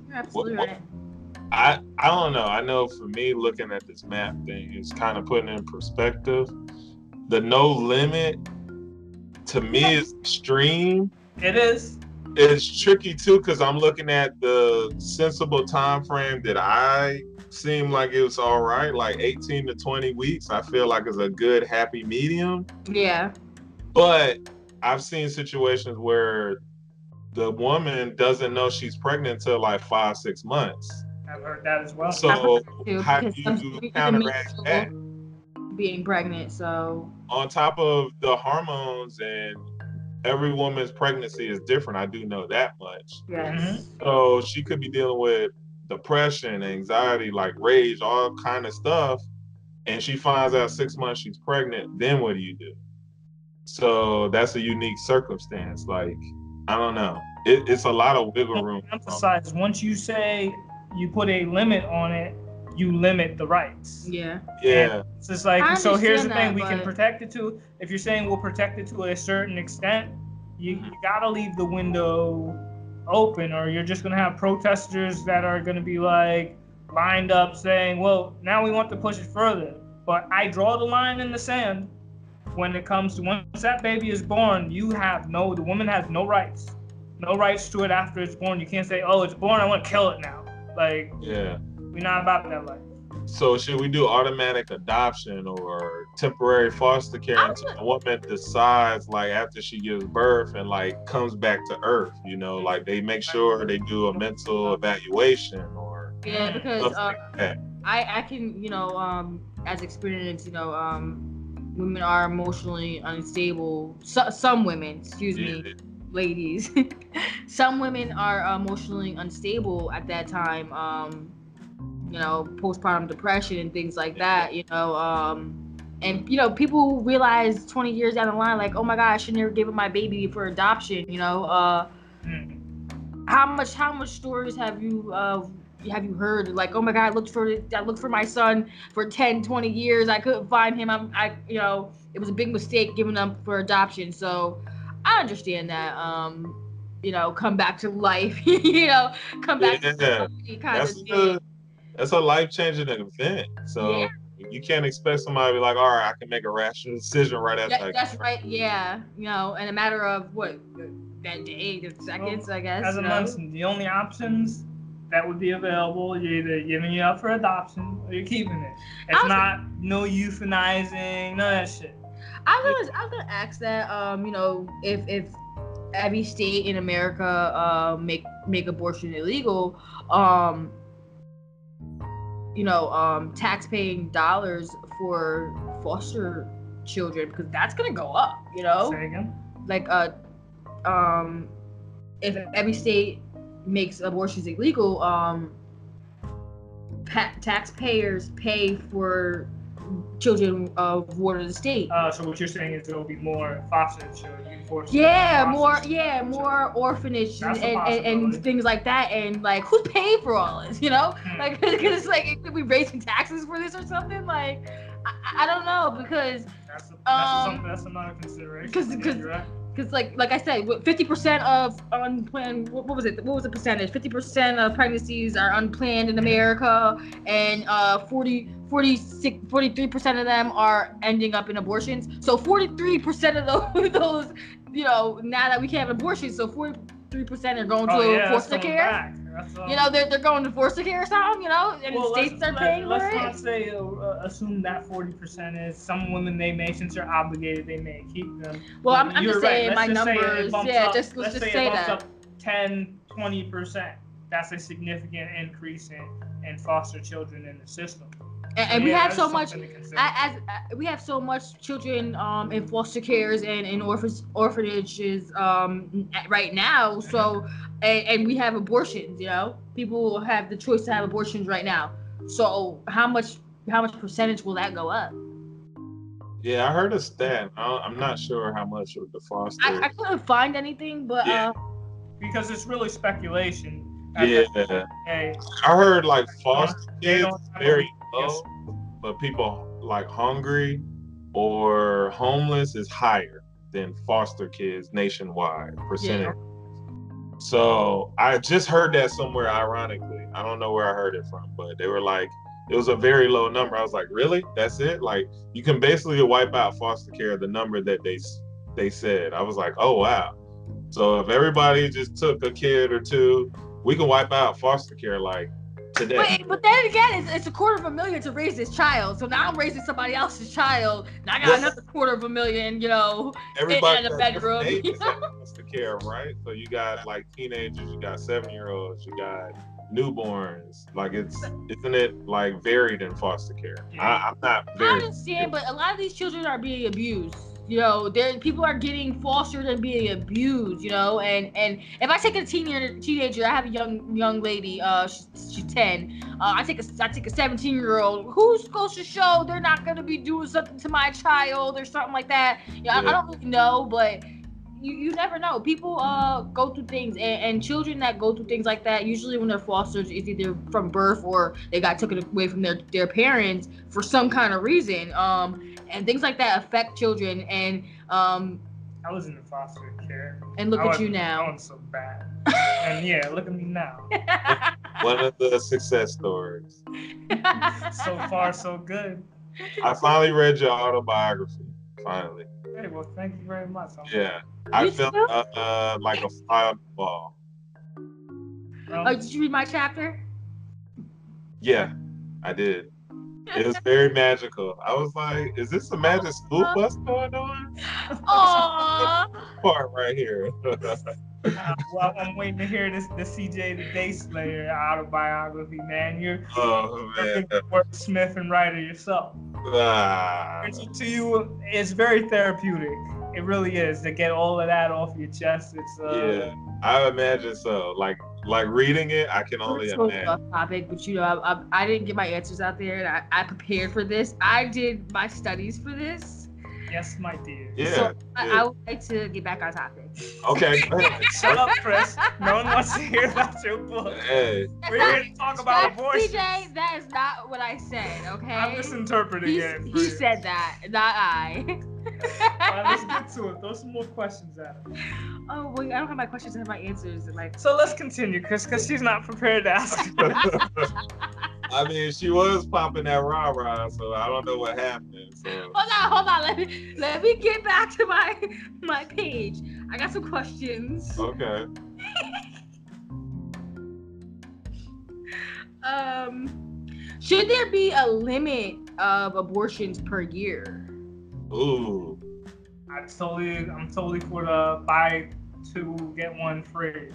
You're absolutely What- right. I I don't know. I know for me, looking at this map thing is kind of putting in perspective. The no limit to me is extreme. It is. It's tricky too because I'm looking at the sensible time frame that I seem like it was all right, like 18 to 20 weeks. I feel like is a good happy medium. Yeah. But I've seen situations where the woman doesn't know she's pregnant until like five, six months. I've heard that as well. So too, how do you counteract that? being pregnant. So On top of the hormones and every woman's pregnancy is different. I do know that much. yes, mm-hmm. So she could be dealing with depression, anxiety, like rage, all kind of stuff. And she finds out six months she's pregnant. Then what do you do? So that's a unique circumstance. Like I don't know. It, it's a lot of wiggle room. emphasize once you say you put a limit on it, you limit the rights. yeah, Yeah. It's just like so. Here's the thing: that, we can protect it to. If you're saying we'll protect it to a certain extent, you, you gotta leave the window open, or you're just gonna have protesters that are gonna be like lined up saying, "Well, now we want to push it further." But I draw the line in the sand when it comes to once that baby is born. You have no. The woman has no rights. No rights to it after it's born. You can't say, "Oh, it's born. I want to kill it now." Like Yeah. We're not about that life. So should we do automatic adoption or temporary foster care until a woman decides like after she gives birth and like comes back to earth, you know, like they make sure they do a mental evaluation or yeah, because stuff uh, like that. I I can you know um as experience you know um women are emotionally unstable. So, some women, excuse me, ladies. some women are emotionally unstable at that time. Um, you know, postpartum depression and things like that. You know, um. And you know, people realize 20 years down the line, like, oh my God, I should never give up my baby for adoption. You know, uh, Mm. how much how much stories have you uh have you heard like oh my god i looked for i looked for my son for 10 20 years i couldn't find him i'm i you know it was a big mistake giving him for adoption so i understand that um you know come back to life you know come back Yeah. to kind That's of that's a life changing event. So Yeah. you can't expect somebody to be like, all right, I can make a rational decision right after. That, that's right. Yeah, you know, in a matter of what that day, the seconds, I guess. As I you know? mentioned, the only options that would be available, you're either giving it up for adoption or you're keeping it. It's was- not no euthanizing, none of that shit. I was gonna, I was gonna ask that. Um, you know, if if every state in America uh make make abortion illegal, um, you know, um, tax-paying dollars for foster children because that's gonna go up. You know, Say again. like uh, um, if every state makes abortions illegal, um, pa- taxpayers pay for children of ward of the state. Uh, so what you're saying is there will be more foster children. Yeah, foster more yeah, more orphanage and, and, and, things like that. And like, who's paying for all this? You know, Hmm. like because it's like, could we raising taxes for this or something? Like, I, I don't know because That's, a, that's, Um, something, that's another consideration. 'cause- Yeah, 'cause- you're right. because like like I said, fifty percent of unplanned what, was it? What was the percentage? Fifty percent of pregnancies are unplanned in America, and uh 40 43 percent of them are ending up in abortions. So forty three percent of those those you know now that we can't have abortions, so forty three percent are going Oh, to yeah, foster care. um, You know they're, they're going to foster care or something. You know, and well, the states are paying let, for let's it. not say uh, assume that 40% is some women they may since they're obligated they may keep them. Well, I'm, I'm just right. saying Let's my just numbers. bumps Yeah, up- just let's, just say, say it bumps that. up 10, 20%. That's a significant increase in, in foster children in the system. And, So, and we have so much something to consider. as, as uh, we have so much children um in foster cares and in orphans orphanages um right now so and, and we have abortions you know people have the choice to have abortions right now so how much how much percentage will that go up Yeah, I heard a stat. I don't- I'm not sure how much of the foster. i, I couldn't find anything but Yeah. uh because it's really speculation. yeah, the end of the day. I heard like foster kids very low, but people like hungry or homeless is higher than foster kids nationwide percentage. So I just heard that somewhere. Ironically, I don't know where I heard it from, but they were like, it was a very low number. I was like, really? That's it? Like you can basically wipe out foster care the number that they they said. I was like, oh wow. So if everybody just took a kid or two, we can wipe out foster care like today. but, but then again it's, it's a quarter of a million to raise this child so now i'm raising somebody else's child now i got another quarter of a million you know Everybody in a bedroom, you in foster care, right? So you got like teenagers, you got seven year olds, you got newborns. Like it's isn't it like varied in foster care? I, I'm not I understand, but a lot of these children are being abused. You know, there people are getting fostered and being abused. You know, and and if I take a teenager, teenager, I have a young young lady. Uh, she's, she's ten. Uh, I take a I take a seventeen year old. Who's supposed to show they're not gonna be doing something to my child or something like that? Yeah, I, I don't really know, but. You, you never know. People uh go through things, and, and children that go through things like that, usually when they're fostered, is either from birth or they got taken away from their their parents for some kind of reason. Um, and things like that affect children. And um, I was in the foster care. And look I at was- you now. I was so bad. and yeah, look at me now. one of the success stories. So far, so good. I finally read your autobiography. Finally. Hey, well, thank you very much. I'm- Yeah. I felt uh, uh, like a fly on the wall. Um, oh, did you read my chapter? Yeah, I did. It was very magical. I was like, is this a magic school bus going on? Aww. Part right here. Uh, well, I'm waiting to hear this the CJ the Day Slayer autobiography, man. You're oh you're man. a wordsmith and writer yourself. Ah. To- to you, it's very therapeutic. It really is to get all of that off your chest. It's uh, Yeah, I imagine so. Like, like reading it, I can only so imagine. off topic, but you know, I, I, I didn't get my answers out there, and I, I prepared for this. I did my studies for this, Yes, my dear. Yeah. So I, yeah. I would like to get back on topic. Okay. Shut up, Chris. No one wants to hear about your book. Hey. We're here to talk about That- abortion. CJ, that is not what I said. Okay. I'm misinterpreting He, it. he said that, not I. All right, let's get to it. Throw some more questions at him. oh wait, I don't have my questions. I have my answers. Like, So let's continue, Chris, because she's not prepared to ask. I mean, she was popping that rah rah, so I don't know what happened. So hold on, hold on. Let me let me get back to my my page. I got some questions. okay. Um, should there be a limit of abortions per year? Ooh. I totally, I'm totally for the buy two get one free.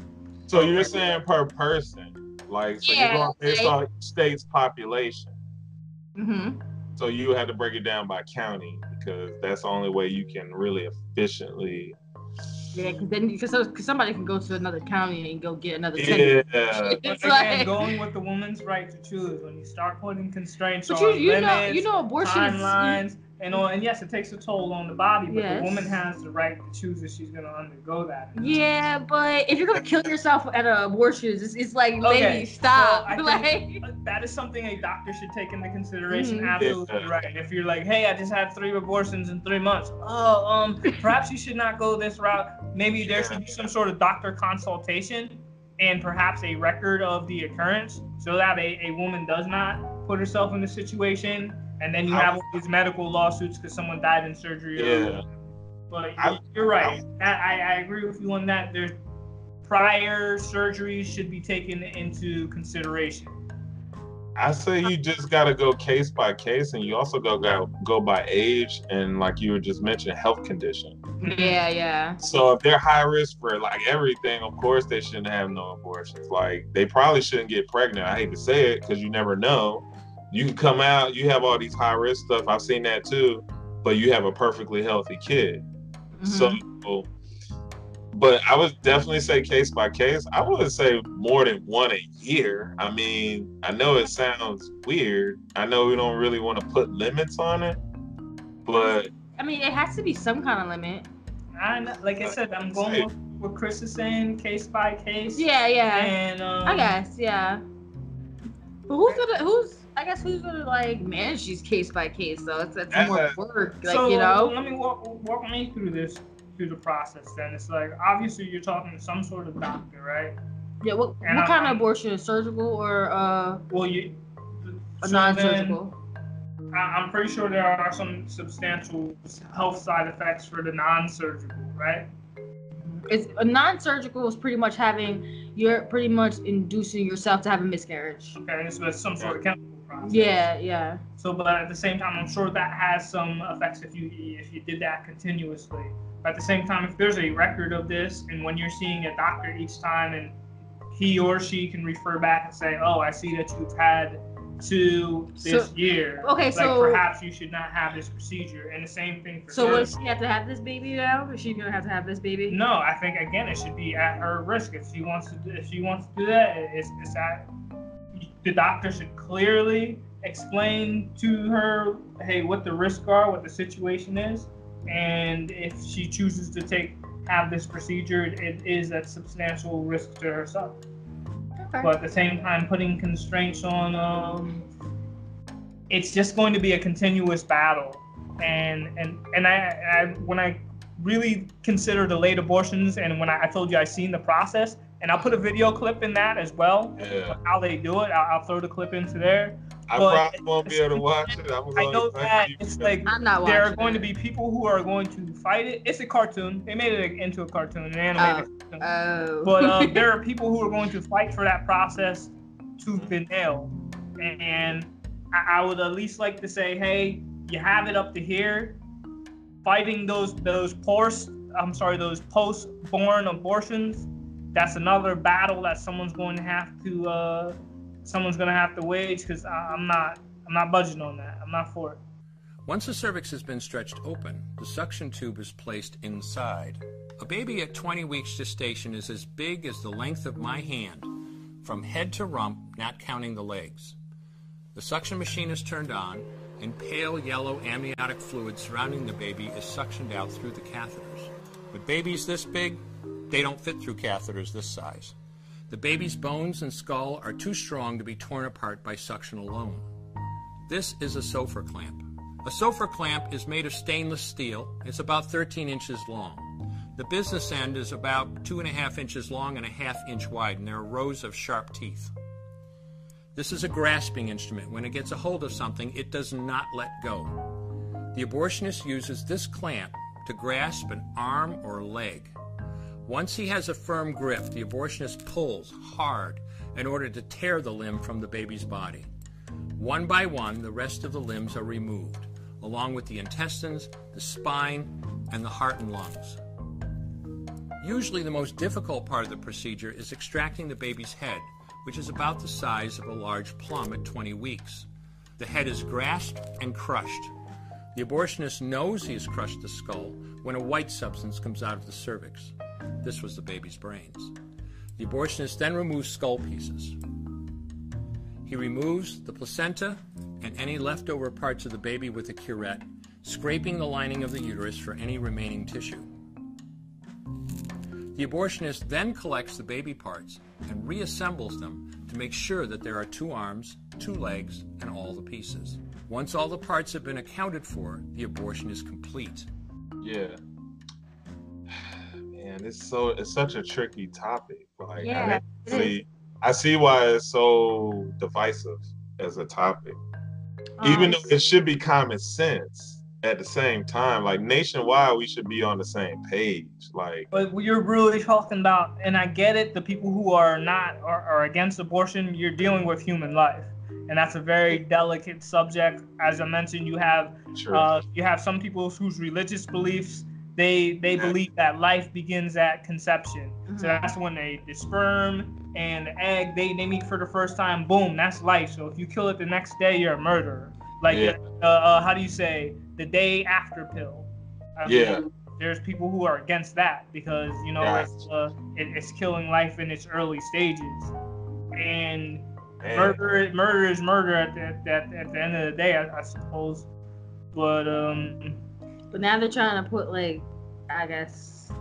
So you're saying per person, like so Yeah, you're going based like- on each state's population. Mm-hmm. So you had to break it down by county because that's the only way you can really efficiently. Yeah, because then because somebody can go to another county and go get another. Yeah. 10. But It's again, like- going with the woman's right to choose. When you start putting constraints But on you, you limits, know, you know, abortion is- timelines, and all, and yes, it takes a toll on the body, but Yes. the woman has the right to choose if she's going to undergo that. Yeah, but if you're gonna kill yourself at an abortion, it's, it's like, Okay, lady, stop. so like, that is something a doctor should take into consideration. Mhm. Absolutely right. If you're like, hey, I just had three abortions in three months. Oh, um, perhaps you should not go this route. Maybe there should be some sort of doctor consultation and perhaps a record of the occurrence so that a, a woman does not put herself in the situation and then you have all these medical lawsuits because someone died in surgery. or- Yeah. But I- you're right. I, I, I agree with you on that. There's prior surgeries should be taken into consideration. I say you just gotta go case by case, and you also go go go by age and like you were just mentioning, health condition. Mm-hmm. yeah, yeah. So if they're high risk for like everything, of course they shouldn't have no abortions. Like they probably shouldn't get pregnant. I hate to say it because you never know. You can come out, you have all these high risk stuff. I've seen that too, but you have a perfectly healthy kid. So, but I would definitely say case by case. I wouldn't say more than one a year. I mean, I know it sounds weird. I know we don't really want to put limits on it, but I mean, it has to be some kind of limit. I know, like I said, I'm going with what Chris is saying, case by case. Yeah, yeah. And um, I guess, yeah. But who's gonna who's I guess who's gonna like manage these case by case though? It's that's more Uh, work. Like so you know. let me walk walk me through this through the process. Then it's like obviously you're talking to some sort of doctor, right? Yeah, what And what I'm- kind of abortion is surgical or uh Well, you a so non-surgical? then, I- I'm pretty sure there are some substantial health side effects for the non-surgical, right? It's a non-surgical is pretty much having you're pretty much inducing yourself to have a miscarriage. Okay, so it's some sort of chemical process. Yeah, yeah. So, but at the same time, I'm sure that has some effects if you if you did that continuously. But at the same time, if there's a record of this, and when you're seeing a doctor each time, and he or she can refer back and say, "Oh, I see that you've had two this So- year. okay, like so- perhaps you should not have this procedure." And the same thing for So surgery. does she have to have this baby now? Is she gonna have to have this baby? No, I think again it should be at her risk. If she wants to, do, if she wants to do that, it's, it's at the doctor should clearly explain to her, hey, what the risks are, what the situation is, and if she chooses to take have this procedure, it, is at substantial risk to herself. Okay. But at the same time, putting constraints on, um, it's just going to be a continuous battle. And and and I, I when I really consider the late abortions, and when I, I told you I seen the process, and I'll put a video clip in that as well, Yeah. how they do it. I'll, I'll throw the clip into there. I But probably won't be able to watch it. I'm I know that it's know. like I'm not there are watching going to be people who are going to fight it. It's a cartoon. They made it into a cartoon, an animated cartoon. Oh. But um, there are people who are going to fight for that process tooth and nail. And I, I would at least like to say, hey, you have it up to here. Fighting those those post I'm sorry, those post-born abortions. That's another battle that someone's going to have to uh, someone's going to have to wage because I'm not I'm not budging on that. I'm not for it. Once the cervix has been stretched open, the suction tube is placed inside. A baby at 20 weeks gestation is as big as the length of my hand, from head to rump, not counting the legs. The suction machine is turned on, and pale yellow amniotic fluid surrounding the baby is suctioned out through the catheters. With babies this big, they don't fit through catheters this size. The baby's bones and skull are too strong to be torn apart by suction alone. This is a Sopher clamp. A Sopher clamp is made of stainless steel. It's about 13 inches long. The business end is about two and a half inches long and a half inch wide, and there are rows of sharp teeth. This is a grasping instrument. When it gets a hold of something, it does not let go. The abortionist uses this clamp to grasp an arm or leg. Once he has a firm grip, the abortionist pulls hard in order to tear the limb from the baby's body. One by one, the rest of the limbs are removed, along with the intestines, the spine, and the heart and lungs. Usually, the most difficult part of the procedure is extracting the baby's head, which is about the size of a large plum at 20 weeks. The head is grasped and crushed. The abortionist knows he has crushed the skull when a white substance comes out of the cervix. This was the baby's brains. The abortionist then removes skull pieces. He removes the placenta and any leftover parts of the baby with a curette, scraping the lining of the uterus for any remaining tissue. The abortionist then collects the baby parts and reassembles them to make sure that there are two arms, two legs, and all the pieces. Once all the parts have been accounted for, the abortion is complete. Yeah. Man, it's so it's such a tricky topic. Like Yeah, I see I see why it's so divisive as a topic. Even Um, though it should be common sense at the same time. Like nationwide we should be on the same page. Like But you're really talking about, and I get it, the people who are not are, are against abortion, you're dealing with human life. And that's a very delicate subject. As I mentioned, you have uh, you have some people whose religious beliefs they they believe that life begins at conception. So that's when they the sperm and the egg they, they meet for the first time. Boom, that's life. So if you kill it the next day, you're a murderer. Like Yeah. uh, uh, how do you say the day after pill? I Yeah. mean, there's people who are against that because you know Gotcha. it's uh, it, it's killing life in its early stages, and Man. murder murder is murder at the, at, at, at the end of the day, I, I suppose. But um, But now they're trying to put like, I guess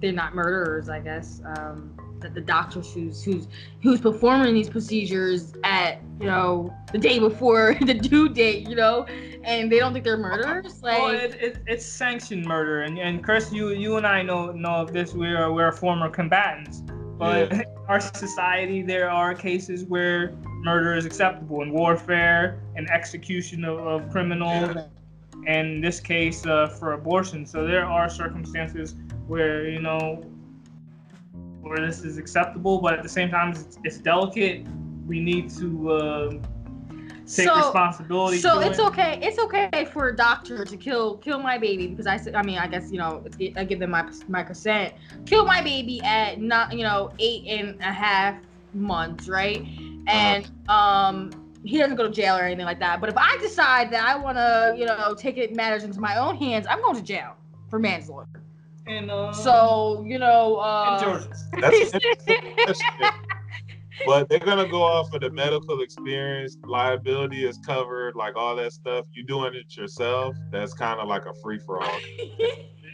they're not murderers. I guess um, that the doctors who's who's who's performing these procedures at you know the day before the due date, you know, and they don't think they're murderers. Like, well, it, it, it's sanctioned murder, and, and Chris, you you and I know know of this. We are we're former combatants, but in our society there are cases where murder is acceptable in warfare and execution of, of criminals. And in this case, uh, for abortion. So there are circumstances where you know where this is acceptable, but at the same time, it's, it's delicate. We need to uh, take So- responsibility. So it's it. okay. It's okay for a doctor to kill kill my baby because I said. I mean, I guess you know I give them my my consent. Kill my baby at not you know eight and a half months, right? And um, he doesn't go to jail or anything like that. But if I decide that I want to you know take it matters into my own hands, I'm going to jail for manslaughter. And uh, So you know. Uh, in Georgia. That's question. But they're gonna go off of the medical experience, liability is covered, like all that stuff. You doing it yourself, that's kind of like a free for all.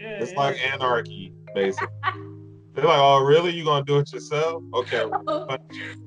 It's like anarchy, basically. They're like, oh really? You gonna do it yourself? Okay.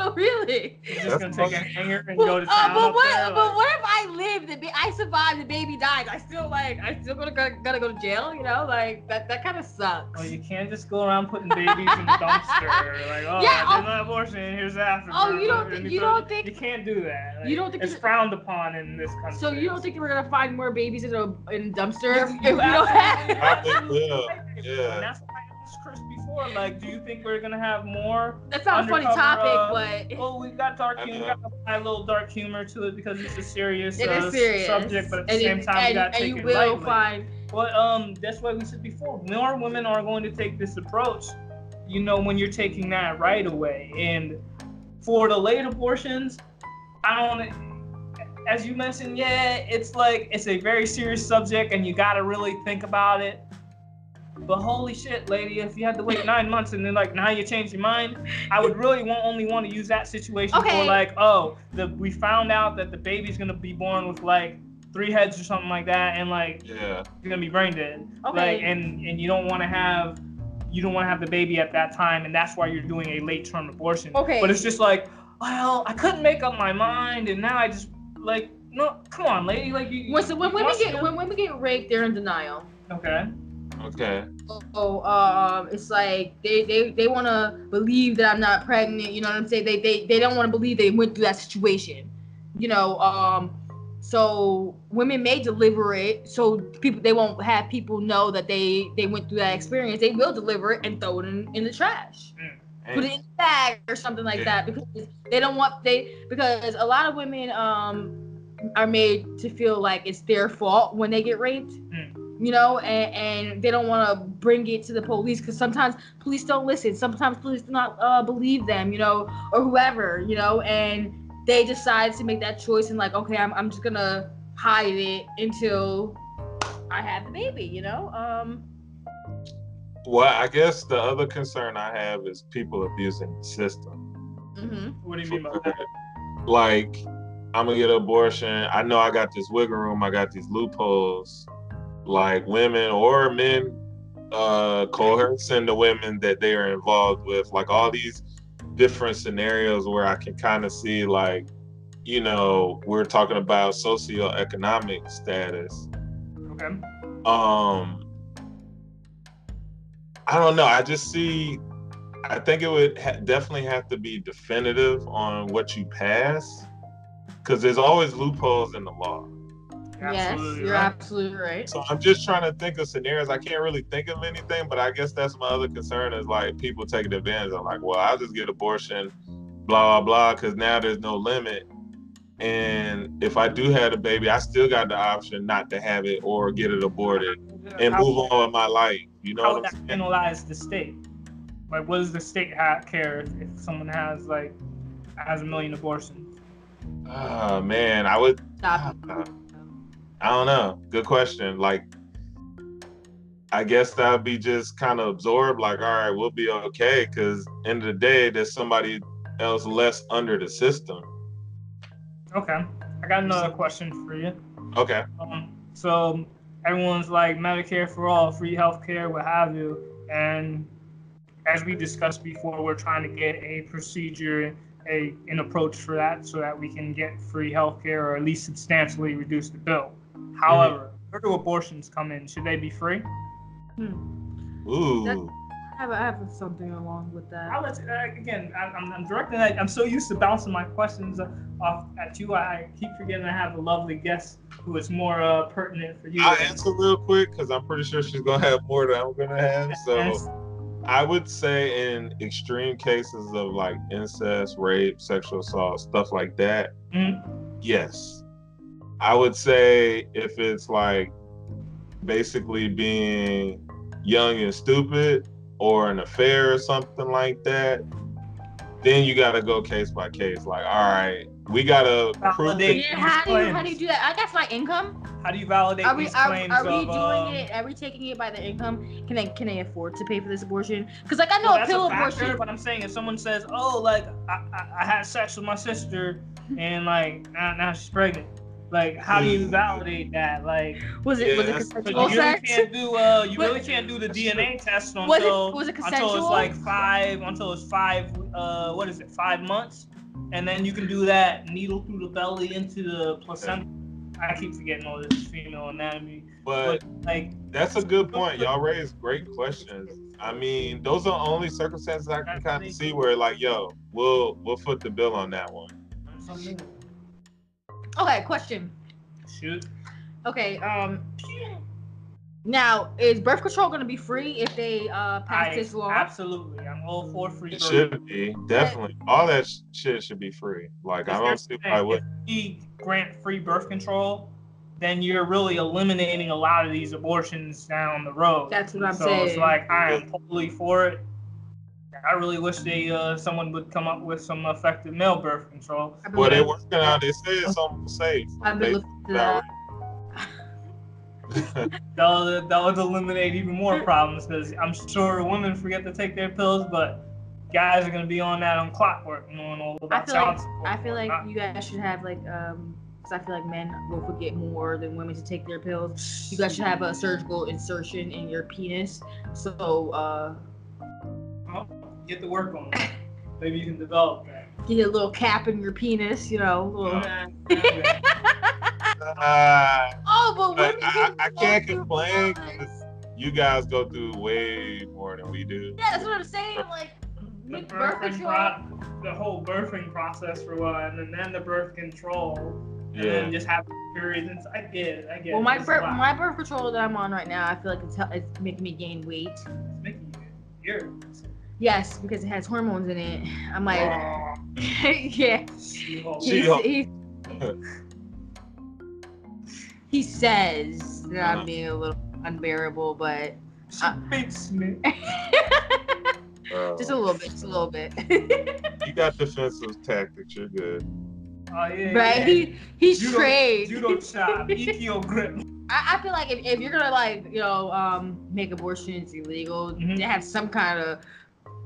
Oh, really? You're just gonna take a hanger and Well, go to uh, but what? there, but like- what if I live? The ba- I survive. The baby died. I still like. I still gonna go, gotta go to jail. You know, like that. That kind of sucks. Well, you can't just go around putting babies in the dumpster. Like, oh, Yeah, I oh- did my abortion. Here's after. Oh, you don't burn. think- And you don't think- you can't do that? Like, You don't think it's it's- frowned upon in this country? So you don't think we're gonna find more babies in a in dumpster if, You if we don't have? Probably will. And Yeah. that's why I asked Like, do you think we're gonna have more? That's not a funny topic, but Well, we've got dark humor. We know. got to apply a little dark humor to it because it's a serious, it uh, serious. subject, but at the and same you, time, we gotta and take you it will lightly. find. But um, that's why we said before, more women are going to take this approach. You know, when you're taking that right away, and for the late abortions, I don't. As you mentioned, yeah, it's like it's a very serious subject, and you got to really think about it. But holy shit, lady, if you had to wait nine months and then like now you change your mind, I would really want only want to use that situation Okay. for like, oh, the we found out that the baby's gonna be born with like three heads or something like that, and like Yeah. you're gonna be brain dead. Okay. Like, and and you don't want to have you don't want to have the baby at that time, and that's why you're doing a late term abortion. Okay. But it's just like, well, I couldn't make up my mind, and now I just like, no, come on, lady, like you. When, so when you women must get know- when women get raped, they're in denial. okay. Okay. So um, it's like they they, they want to believe that I'm not pregnant. You know what I'm saying? They they, they don't want to believe they went through that situation. You know. Um, so women may deliver it, so people they won't have people know that they they went through that experience. They will deliver it and throw it in, in the trash. Put it in a bag or something like that because they don't want they because a lot of women um are made to feel like it's their fault when they get raped you know, and, and they don't want to bring it to the police because sometimes police don't listen. Sometimes police do not uh, believe them, you know, or whoever, you know, and they decide to make that choice and like, okay, I'm, I'm just gonna hide it until I have the baby, you know. Um, Well, I guess the other concern I have is people abusing the system. mm-hmm. What do you mean by that? Like, I'm gonna get an abortion. I know I got this wiggle room. I got these loopholes. Like women or men uh coercing the women that they are involved with. Like all these different scenarios where I can kind of see like, you know, we're talking about socioeconomic status. Okay. um i don't know i just see i think it would ha- definitely have to be definitive on what you pass because there's always loopholes in the law yes, you're absolutely right. so i'm just trying to think of scenarios i can't really think of anything but i guess that's my other concern is like people taking advantage of like well i'll just get abortion blah blah blah because now there's no limit and if i do have a baby i still got the option not to have it or get it aborted and How- move on with my life you know How would that saying penalize the state? Like, what does the state ha- care if, if someone has like has a million abortions? Oh man, I would. Stop. Ah, I don't know. Good question. Like, I guess that would be just kind of absorbed. Like, all right, we'll be okay. Because end of the day, there's somebody else less under the system. Okay. I got another question for you. Okay. Um, so everyone's like Medicare for all, free healthcare, what have you, and as we discussed before, we're trying to get a procedure, a an approach for that, so that we can get free healthcare or at least substantially reduce the bill. However, where do abortions come in? Should they be free? Ooh. I have, I have something along with that. I'll let you, uh, again, I- I'm, I'm directing that. I'm so used to bouncing my questions off at you. I keep forgetting I have a lovely guest who is more uh, pertinent for you. I'll answer real quick because I'm pretty sure she's gonna have more than I'm gonna have. So I would say in extreme cases of like incest, rape, sexual assault, stuff like that, Mhm. yes. I would say if it's like basically being young and stupid or an affair or something like that, then you gotta go case by case. Like, all right, we gotta prove that Yeah, how do you how do you do that? I guess my income. How do you validate Are we these are, claims are we of? doing um, it? Are we taking it by the income? Can they can they afford to pay for this abortion? Because like I know Well, a that's pill a factor, abortion. but I'm saying if someone says, "Oh, like I, I, I had sex with my sister, and like now, now she's pregnant," like how do you validate that? Like Was it- was it But consensual you really sex? can't do uh, you Was- really can't do the DNA test until Was it- was it until consensual? it's like five until it's five uh what is it five months, and then you can do that needle through the belly into the placenta. I keep forgetting all this female anatomy, But like That's a good point. Y'all raised great questions. I mean, those are only circumstances I can kind of see where, like, yo, we'll we'll foot the bill on that one. Okay, question. shoot. Okay, um, now is birth control going to be free if they uh pass I, this law? absolutely, I'm all for free. It birth. should be definitely all that shit should be free. Like, I don't see why would. If we grant free birth control, then you're really eliminating a lot of these abortions down the road. That's what I'm saying. so it's like I am totally for it. I really wish they uh, someone would come up with some effective male birth control. Well, they working out. They say it's almost safe. I've been looking to that. that that would eliminate even more problems because I'm sure women forget to take their pills, but guys are gonna be on that on clockwork, knowing all I about feel child like support. I feel like you guys should have like um because I feel like men will forget more than women to take their pills. You guys should have a surgical insertion in your penis. So uh get to work on it. Maybe you can develop that. get a little cap in your penis, you know. Little... Uh, oh, but but I, I can't complain more. 'cause you guys go through way more than we do. Yeah, that's what I'm saying. Like The birth control. pro- the whole birthing process for one, and then the birth control, and Yeah. then just have periods. I get it. I get Well, it. my It's birth, my birth control that I'm on right now, I feel like it's, it's making me gain weight. It's making you weird. Yes, because it has hormones in it. I'm like, Oh, yeah. She-Hulk. He's- She-Hulk. he, he says that Uh-huh. I'm being a little unbearable, but She Uh, beats me. Uh, just a little bit, just a little bit. you got defensive tactics. You're good. Oh yeah. right? yeah. He he's Judo- trained. Judo chop, Ikyo grip. I, I feel like if, if you're gonna like you know um make abortions illegal, Mhm. to have some kind of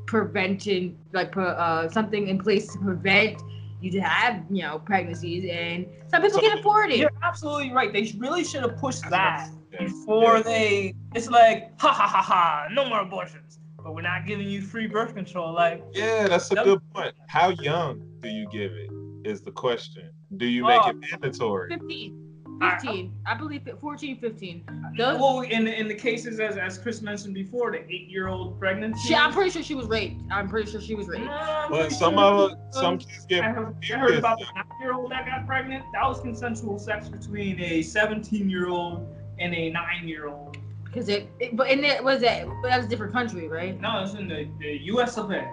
prevention like pre- uh something in place to prevent you to have you know pregnancies, and some people So- can afford it. You're absolutely right. They really should have pushed that Yeah. before Yeah. they. It's like ha ha ha ha, no more abortions. But we're not giving you free birth control. Like Yeah, that's a good point. How young do you give it? Is the question. Do you make Oh. it mandatory? 15. I- 15. I, believe it, 14, 15. Uh, Those, well, in the, in the cases as as Chris mentioned before, the eight year old pregnancy. she, I'm pretty sure she was raped. I'm pretty sure she was raped. Um, but some of it, some kids get I heard, I heard about the nine year old that got pregnant. That was consensual sex between a 17 year old and a nine year old. Because it, it, but in it was that, but that was a different country, right? No, it's in the, the U.S. of A.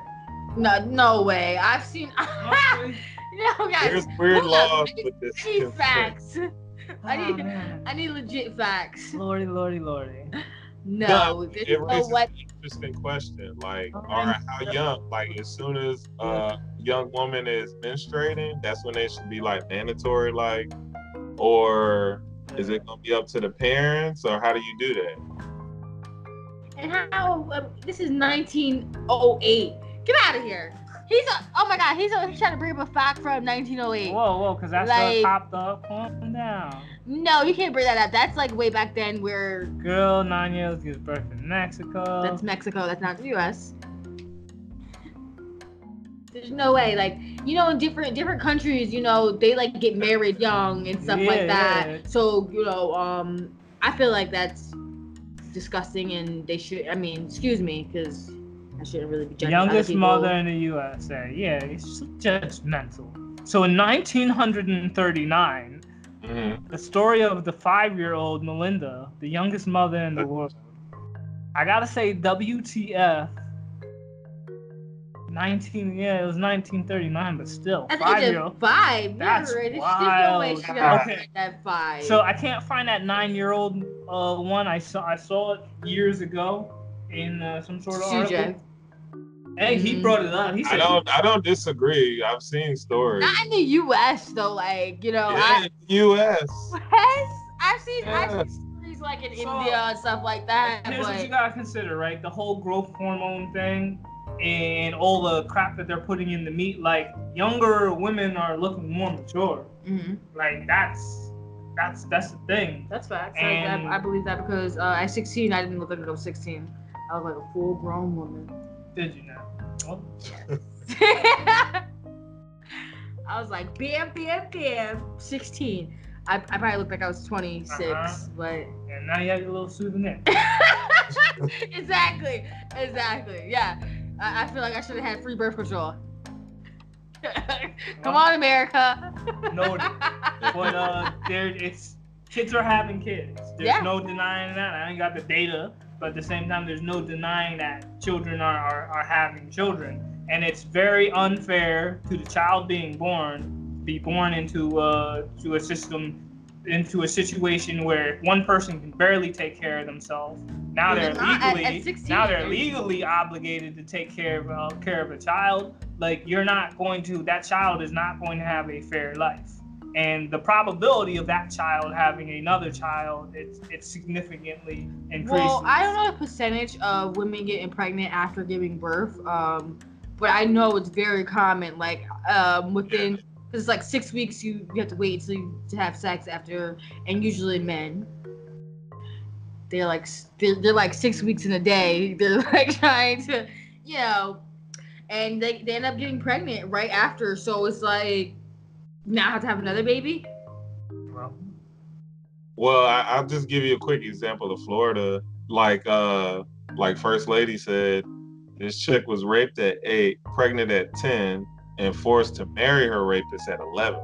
No, no way. I've seen. Honestly, no, guys. There's weird laws with this. facts. I Oh, need, man. I need legit facts. Lordy, lordy, lordy. No, No, this it is raises what. an interesting question. Like, Okay. all right, how young? Like, as soon as a young woman is menstruating, that's when they should be like mandatory, like, or is it gonna be up to the parents, or how do you do that? And how? Um, this is 1908. Get out of here. He's a. Oh my God. He's, a, he's trying to bring up a fact from 1908. Whoa, whoa, because that's Like- popped up. Calm down. No, you can't bring that up. That's like way back then where Girl, nine years gives birth in Mexico. that's Mexico. That's not the U.S. There's no way. Like you know, in different different countries, you know, they like get married young and stuff Yeah, like that. yeah. So you know, um, I feel like that's disgusting, and they should. I mean, excuse me, because I shouldn't really be judging Youngest people. mother in the USA. Yeah, it's judgmental. So in 1939, Mhm. the story of the five-year-old Melinda, the youngest mother in the world. I gotta say, WTF. 19, yeah, it was 1939, but still, At five-year-old. five, That's you're. There's no way wild. she got Okay. at five. So I can't find that nine-year-old uh, one. I saw I saw it years ago in uh, some sort of CJ. article. Hey, he Mhm. brought it up. He I don't, I don't disagree. I've seen stories. Not in the U.S. though, like you know, Yeah, I, in the U.S. Yes, I've seen I've seen stories like in So, India and stuff like that. Here's what you But gotta consider, right? The whole growth hormone thing and all the crap that they're putting in the meat. Like younger women are looking more mature. Mhm. Like that's that's that's the thing. that's facts. And- I, I, I believe that because uh, at 16, I didn't look like I was 16. I was like a full grown woman. Did you know? Well, I was like, bam, bam, bam, 16. I, I probably looked like I was 26, Uh-huh. but and now you have your little souvenir. exactly, exactly. Yeah, I, I feel like I should have had free birth control. Come on, America. No, but uh, there it's kids are having kids. There's Yeah. no denying that. I ain't got the data, but at the same time, there's no denying that children are, are, are having children, and it's very unfair to the child being born to be born into uh to a system into a situation where one person can barely take care of themselves. Now they're not. At- legally at 16, now they're they're- legally obligated to take care of uh, care of a child. Like you're not going to that child is not going to have a fair life. And the probability of that child having another child it's it's significantly increased. Well, I don't know the percentage of women getting pregnant after giving birth, um, but I know it's very common. Like um, within, because it's like six weeks you, you have to wait till you, to have sex after, and usually men. They're like they're, they're like six weeks in a day. They're like trying to, you know, and they, they end up getting pregnant right after. So it's like now I have to have another baby. Well, I, I'll just give you a quick example of Florida. Like, uh, like First Lady said, this chick was raped at eight, pregnant at ten, and forced to marry her rapist at eleven.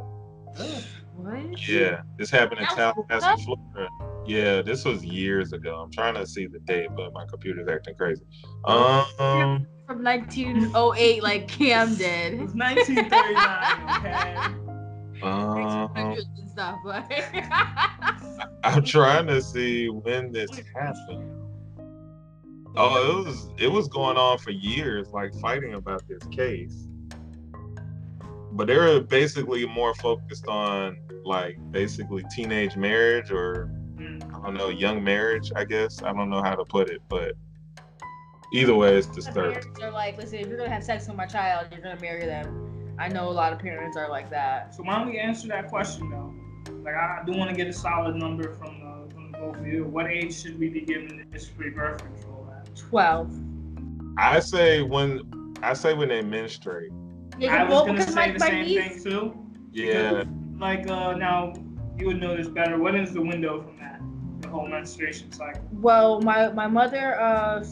What? Yeah, this happened in That's Tallahassee, Florida. Yeah, this was years ago. I'm trying to see the date, but my computer's acting crazy. Um, From 1908, like Cam did. It's 1939. Okay. um, and stuff, but I'm trying to see when this happened. Oh, it was it was going on for years, like fighting about this case. But they were basically more focused on like basically teenage marriage or I don't know, young marriage, I guess. I don't know how to put it, but either way it's the disturbing. parents are like, listen, if you're gonna have sex with my child, you're gonna marry them. I know a lot of parents are like that. So why don't we answer that question though? Like I do want to get a solid number from the, from the both of you. What age should we be giving this free birth control at? Twelve. I say when I say when they menstruate. Yeah, I was gonna say the same thing too. Yeah. Like uh, now you would know this better. What is the window from that? The whole menstruation cycle. Well, my my mother uh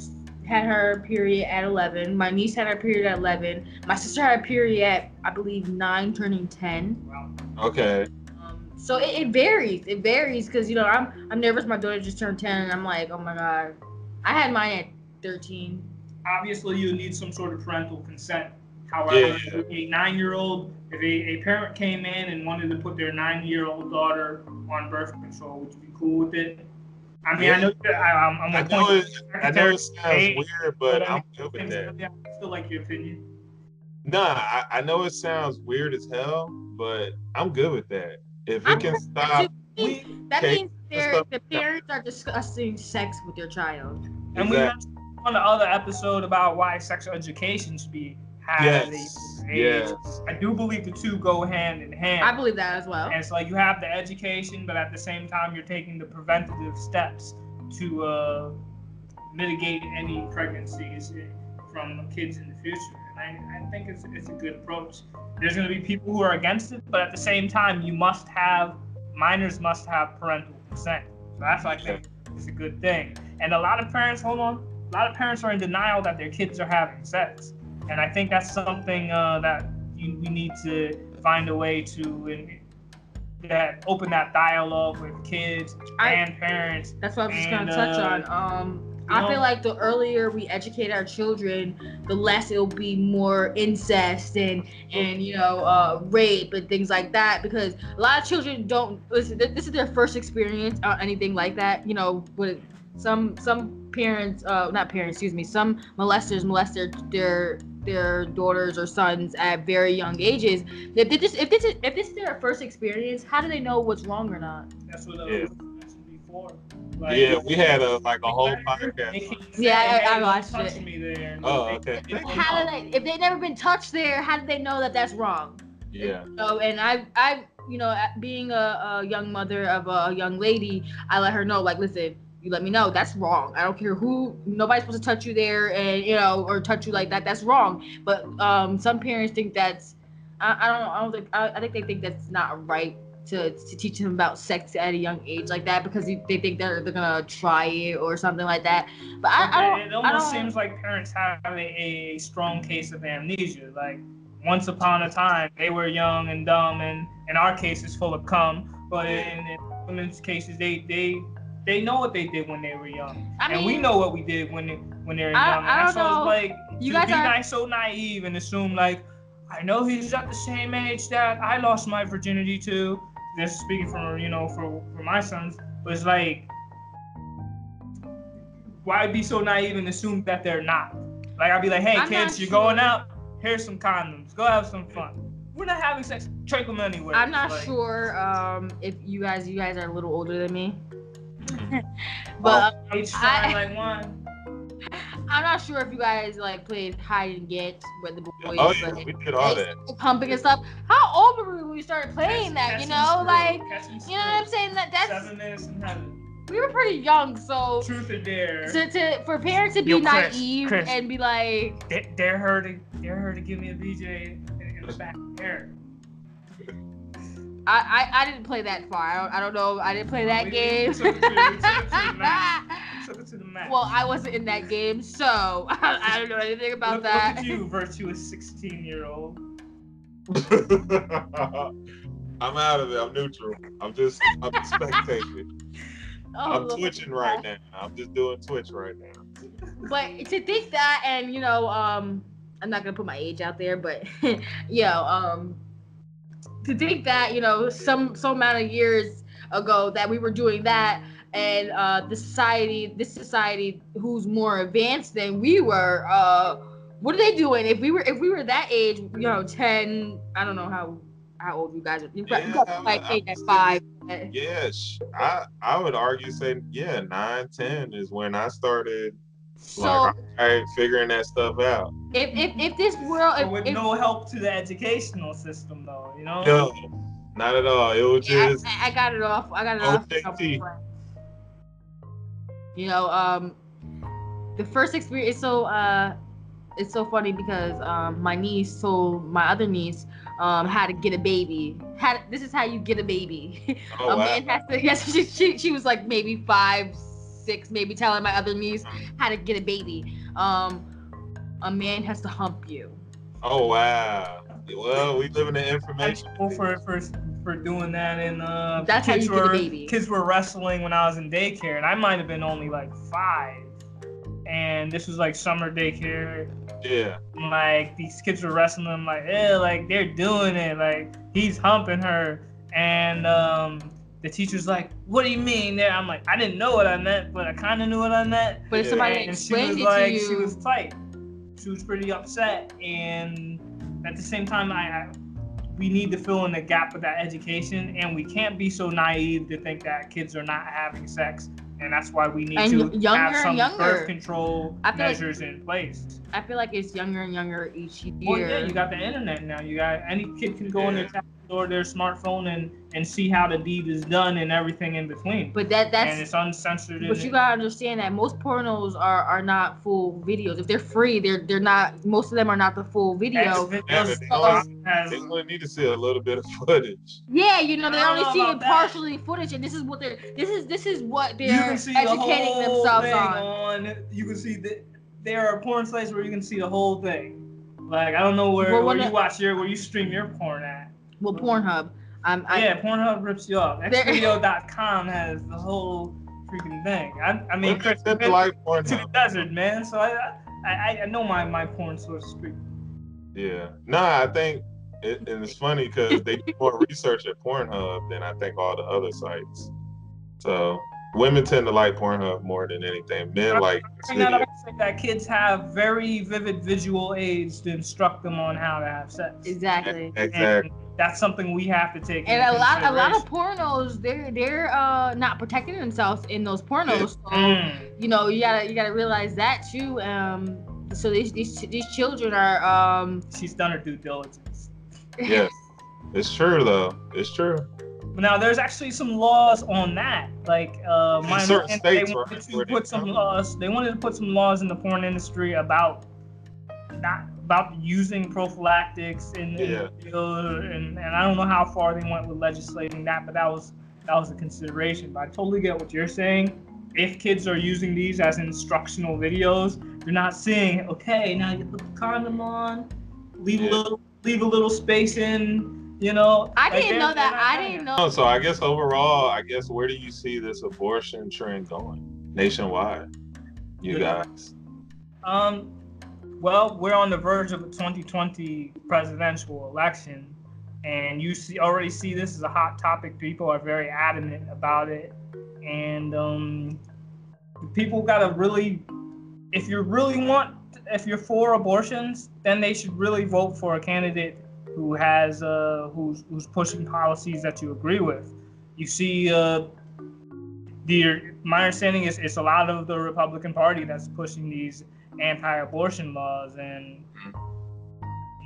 had her period at 11. My niece had her period at 11. My sister had a period at I believe nine, turning 10. Okay. Um, so it, it varies. It varies because you know I'm I'm nervous. My daughter just turned 10, and I'm like, oh my god. I had mine at 13. Obviously, you need some sort of parental consent. However, a nine-year-old, if a, a parent came in and wanted to put their nine-year-old daughter on birth control, would you be cool with it? I mean, I know I, I'm, I'm I a know it, I know it sounds Hey, weird, but I'm good with that. Yeah, I still like your opinion. Nah, I, I know it sounds weird as hell, but I'm good with that. If it can stop, That means they're, the parents are discussing sex with their child. And we mentioned on the other episode about why sexual education should be had at Yes, a age. yes. I do believe the two go hand in hand. I believe that as well. And it's like you have the education, but at the same time, you're taking the preventative steps to uh, mitigate any pregnancies from kids in the future. And I, I think it's, it's a good approach. There's going to be people who are against it, but at the same time, you must have, minors must have parental consent. So that's, I think, is a good thing. And a lot of parents, hold on, a lot of parents are in denial that their kids are having sex. And I think that's something uh, that you, we need to find a way to in, that open that dialogue with kids I, and parents. That's what I was just gonna touch uh, on. Um, I know- feel like the earlier we educate our children, the less it'll be more incest and and you know uh, rape and things like that. Because a lot of children don't. Listen, this is their first experience or anything like that. You know, with some some parents, uh, not parents, excuse me, some molesters molest their their their daughters or sons at very young ages. If they just if this is if this is their first experience, how do they know what's wrong or not? That's what I Yeah. was mentioned before. Like, yeah, we had a like a whole podcast. Yeah, I- I watched touch it. me there. Oh, okay. they- How do they? If they never been touched there, how do they know that that's wrong? Yeah. So, and I, I, you know, being a, a young mother of a young lady, I let her know, like, listen, you let me know that's wrong. I don't care who, nobody's supposed to touch you there, and you know, or touch you like that. That's wrong. But um, some parents think that's, I, I don't, I don't think, I, I think they think that's not right to, to teach them about sex at a young age like that because they they think they're they're gonna try it or something like that. But I, I don't, it almost don't, seems like parents have a, a strong case of amnesia. Like once upon a time, they were young and dumb, and in our cases, full of cum. But in, in women's cases, they they they know what they did when they were young, I and we know what we did when they, when they were I- young. I And don't so know. it's like You to guys be are- so naive and assume like I know he's at the same age that I lost my virginity to. This is speaking from you know for for my sons, but it's like why be so naive and assume that they're not? Like I'd be like, hey I'm kids, you're sure. going out. Here's some condoms. Go have some fun. we're not having sex. Take them anyway. I'm not Like, sure um, if you guys you guys are a little older than me. But but um, age trying I- like one. I'm not sure if you guys like played hide and get with the boys. Oh yeah, like, we did all like, that. pumping and stuff. How old were we when we started playing that? Catch You know, like catch you know what I'm saying? That that's Seven minutes in heaven. we were pretty young, so Truth or dare. to, to for parents to be Yo, Chris, naive Chris. and be like, Da- dare her to dare her to give me a BJ in, in the back hair. I, I I didn't play that far. I don't, I don't know. I didn't play that We- we game. took it to- we took it to. We took it to the max. well, I wasn't in that game, so I, don't know anything about look, that. Look at you, virtuous 16 year old. I'm out of it. I'm neutral. I'm just I'm spectating. Oh, I'm twitching right now. I'm just doing Twitch right now. But to think that, and you know, um, I'm not gonna put my age out there, but you know, um, to think that you know, some some amount of years ago that we were doing that, and uh, the society, this society who's more advanced than we were, uh, what are they doing? If we were if we were that age, you know, ten, I don't know how how old you guys are. You you got Yeah, like I- eight at five. Yeah, sh- I I would argue say yeah, nine, ten is when I started So like all right, figuring that stuff out. if, if if this world, But if, with if, no help to the educational system, though, you know. No, not at all. It was Yeah, just I, I got it off. I got it off. OJT. You know, um, the first experience. So, uh, it's so funny because um, my niece told my other niece um how to get a baby. Had this is how you get a baby. Oh, a wow. man has to. Yes, she, she she was like maybe five, six, maybe telling my other niece how to get a baby. Um, a man has to hump you. oh wow. Well, we live in the information. Well, for for for doing that, and uh, That's how kids you get a were baby. kids were wrestling when I was in daycare, and I might have been only like five, and this was like summer daycare. Yeah. Like these kids were wrestling, I'm like, eh, like they're doing it, like he's humping her, and um. The teacher's like, "What do you mean?" There, I'm like, "I didn't know what I meant, but I kind of knew what I meant." But if Yeah. somebody and she explained was it like, to you, she was tight. She was pretty upset, and at the same time, I, I we need to fill in the gap with that education, and we can't be so naive to think that kids are not having sex, and that's why we need And to y- younger have some younger. birth control I feel like- measures in place. I feel like it's younger and younger each year. Well, yeah, you got the internet now. You got any kid can go on their Yeah. tablet or their smartphone and and see how the deed is done and everything in between. but that that's and it's uncensored. But you it- gotta understand that most pornos are are not full videos. If they're free, they're they're not. Most of them are not the full video. X Yeah, they has- has- They only need to see a little bit of footage. Yeah, you know they only know see about it that. partially footage, and this is what they're this is this is what they're can see the educating themselves on. on. You can see that there are porn sites where you can see the whole thing. Like I don't know where, Well, where when you the- watch your where you stream your porn at. Well, Pornhub. I'm I, yeah, Pornhub rips you off. There- Xvideo.com has the whole freaking thing. I, I mean, Women Chris, tend to been like to the desert, man. So I, I, I, I know my my porn source is pretty. Yeah. Nah, I think, it, and it's funny because they do more research at Pornhub than I think all the other sites. So women tend to like Pornhub more than anything. Men like bring that up video. to say that kids have very vivid visual aids to instruct them on how to have sex. exactly. Exactly. And that's something we have to take. And into a lot, a lot of pornos, they're they're uh not protecting themselves in those pornos. So Mm. you know you gotta you gotta realize that too. Um, so these these these children are um She's done her due diligence. Yes. It's true though. It's true. Now there's actually some laws on that. Like uh, my certain states they wanted where to put some laws. They wanted to put some laws in the porn industry about not about using prophylactics in, in Yeah. videos, and and I don't know how far they went with legislating that, but that was that was a consideration. But I totally get what you're saying. If kids are using these as instructional videos, they're not saying, okay, now you put the condom on, leave Yeah. a little leave a little space in, you know. I didn't they're- know that. not I didn't that. know. Oh, so I guess overall, I guess where do you see this abortion trend going nationwide? You Yeah. guys. Um, well, we're on the verge of a 2020 presidential election, and you see already see this as a hot topic. People are very adamant about it, and um, people gotta really, if you really want, if you're for abortions, then they should really vote for a candidate who has uh, who's who's pushing policies that you agree with. You see, uh, the my understanding is it's a lot of the Republican Party that's pushing these anti-abortion laws, and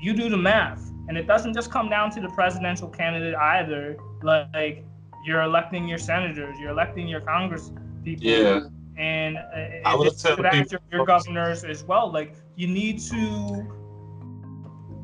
you do the math, and it doesn't just come down to the presidential candidate either. Like you're electing your senators, you're electing your Congress people. Yeah. And uh, I would that's your, your governors as well. Like you need to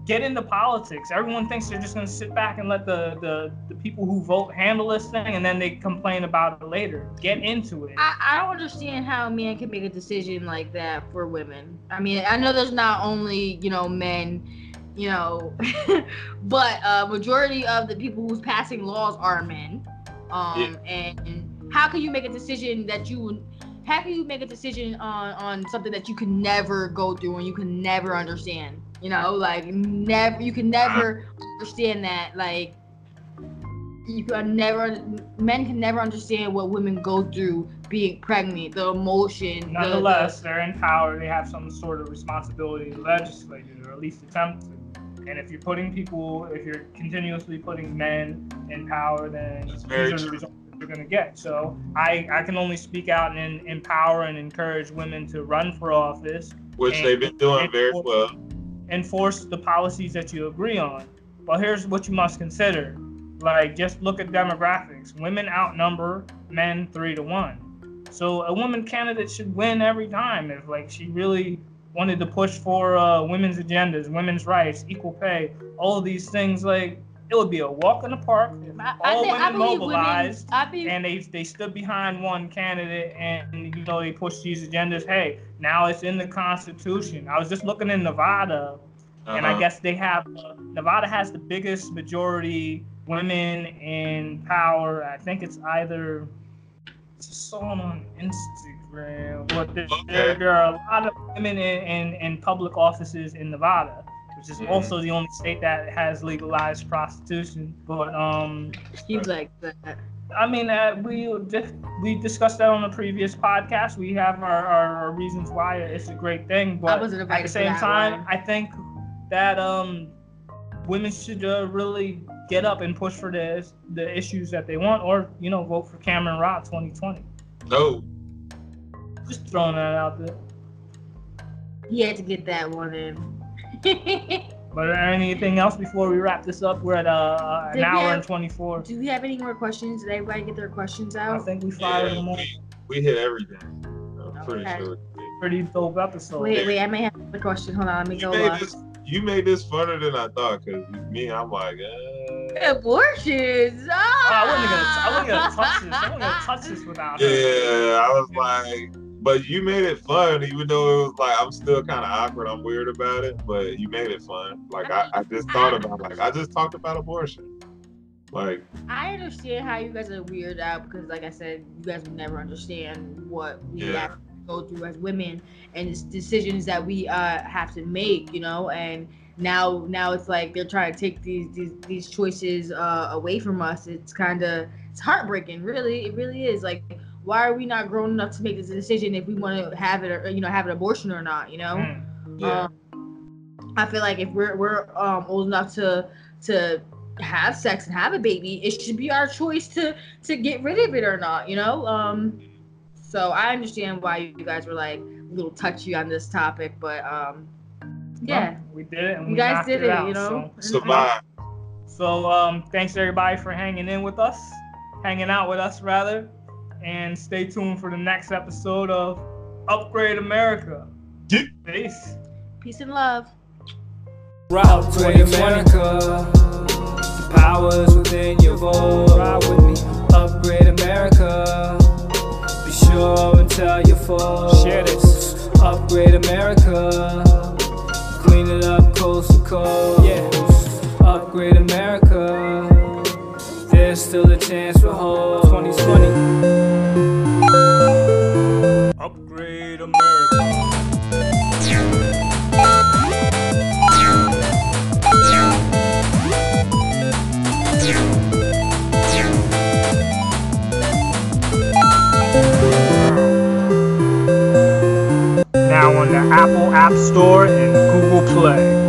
get into politics. Everyone thinks they're just gonna sit back and let the, the, the people who vote handle this thing and then they complain about it later. Get into it. I, I don't understand how a man can make a decision like that for women. I mean, I know there's not only, you know, men, you know, but uh majority of the people who's passing laws are men. Um and how can you make a decision that you would how can you make a decision on on something that you can never go through and you can never understand? You know, like never you can never understand that like you can never men can never understand what women go through being pregnant, the emotion. the- Nonetheless, they're in power. They have some sort of responsibility to legislate it, or at least attempt to. And if you're putting people, if you're continuously putting men in power, then these very are the true. results that you're going to get. So I, I can only speak out and empower and encourage women to run for office. Which and- they've been doing very well. Enforce the policies that you agree on. But here's what you must consider. Like, just look at demographics. Women outnumber men three to one. So a woman candidate should win every time if like she really wanted to push for uh, women's agendas, women's rights, equal pay, all of these things. Like it would be a walk in the park I, all think, I women believe mobilized women. I be, and they they stood behind one candidate and you know they pushed these agendas. Hey, now it's in the Constitution. I was just looking in Nevada, and I Uh-huh. guess they have uh, Nevada has the biggest majority women in power. I think it's either it's just someone on Instagram, but there, there, Okay. there are a lot of women in, in, in public offices in Nevada, which is Mhm. also the only state that has legalized prostitution. But um, seems like that. I mean, uh, we dis- we discussed that on the previous podcast. We have our, our, our reasons why it's a great thing, but at the same time, one. I think that um, women should uh, really get up and push for the the issues that they want, or you know, vote for Cameron Rott 2020. No. Just throwing that out there. He had to get that one in. But anything else before we wrap this up? We're at uh, an Did hour have- and 24. Do we have any more questions? Did everybody get their questions out? I think we fired Yeah, them all. we, we hit everything. I'm pretty sure. Pretty dope episode. Wait, wait, I may have a question. Hold on, let me You go. made Uh, this. You made this funner than I thought. Cause me, I'm like, uh, abortions. Oh, I wasn't gonna, I wasn't gonna Ah! touch this. I wasn't gonna touch this without her. yeah. I was like, but you made it fun, even though it was like I'm still kind of awkward. I'm weird about it, but you made it fun. Like I, I just thought about like I just talked about abortion. Like I understand how you guys are weird out because, like I said, you guys would never understand what we Yeah. have to go through as women and it's decisions that we uh, have to make, you know. And now, now it's like they're trying to take these these, these choices uh, away from us. It's kind of it's heartbreaking, really. It really is. Like, why are we not grown enough to make this decision if we want to have it or you know have an abortion or not? You know. Mm. yeah, Um, I feel like if we're we're um, old enough to to have sex and have a baby, it should be our choice to to get rid of it or not. You know. Um, so I understand why you guys were like a little touchy on this topic, but um, yeah, Well, we did it. And you we guys knocked did it. out, you know. So, survive. so um, thanks everybody for hanging in with us, hanging out with us rather, and stay tuned for the next episode of Upgrade America. Yeah. Peace. Peace and love. Route 2020. America. The powers within your vote. Ride with me. Upgrade America. Be sure and tell your folks. Share this. Upgrade America. Clean it up coast to coast. Yeah. Upgrade America. There's still a chance for hope. 2020. Upgrade America. Now on the Apple App Store and Google Play.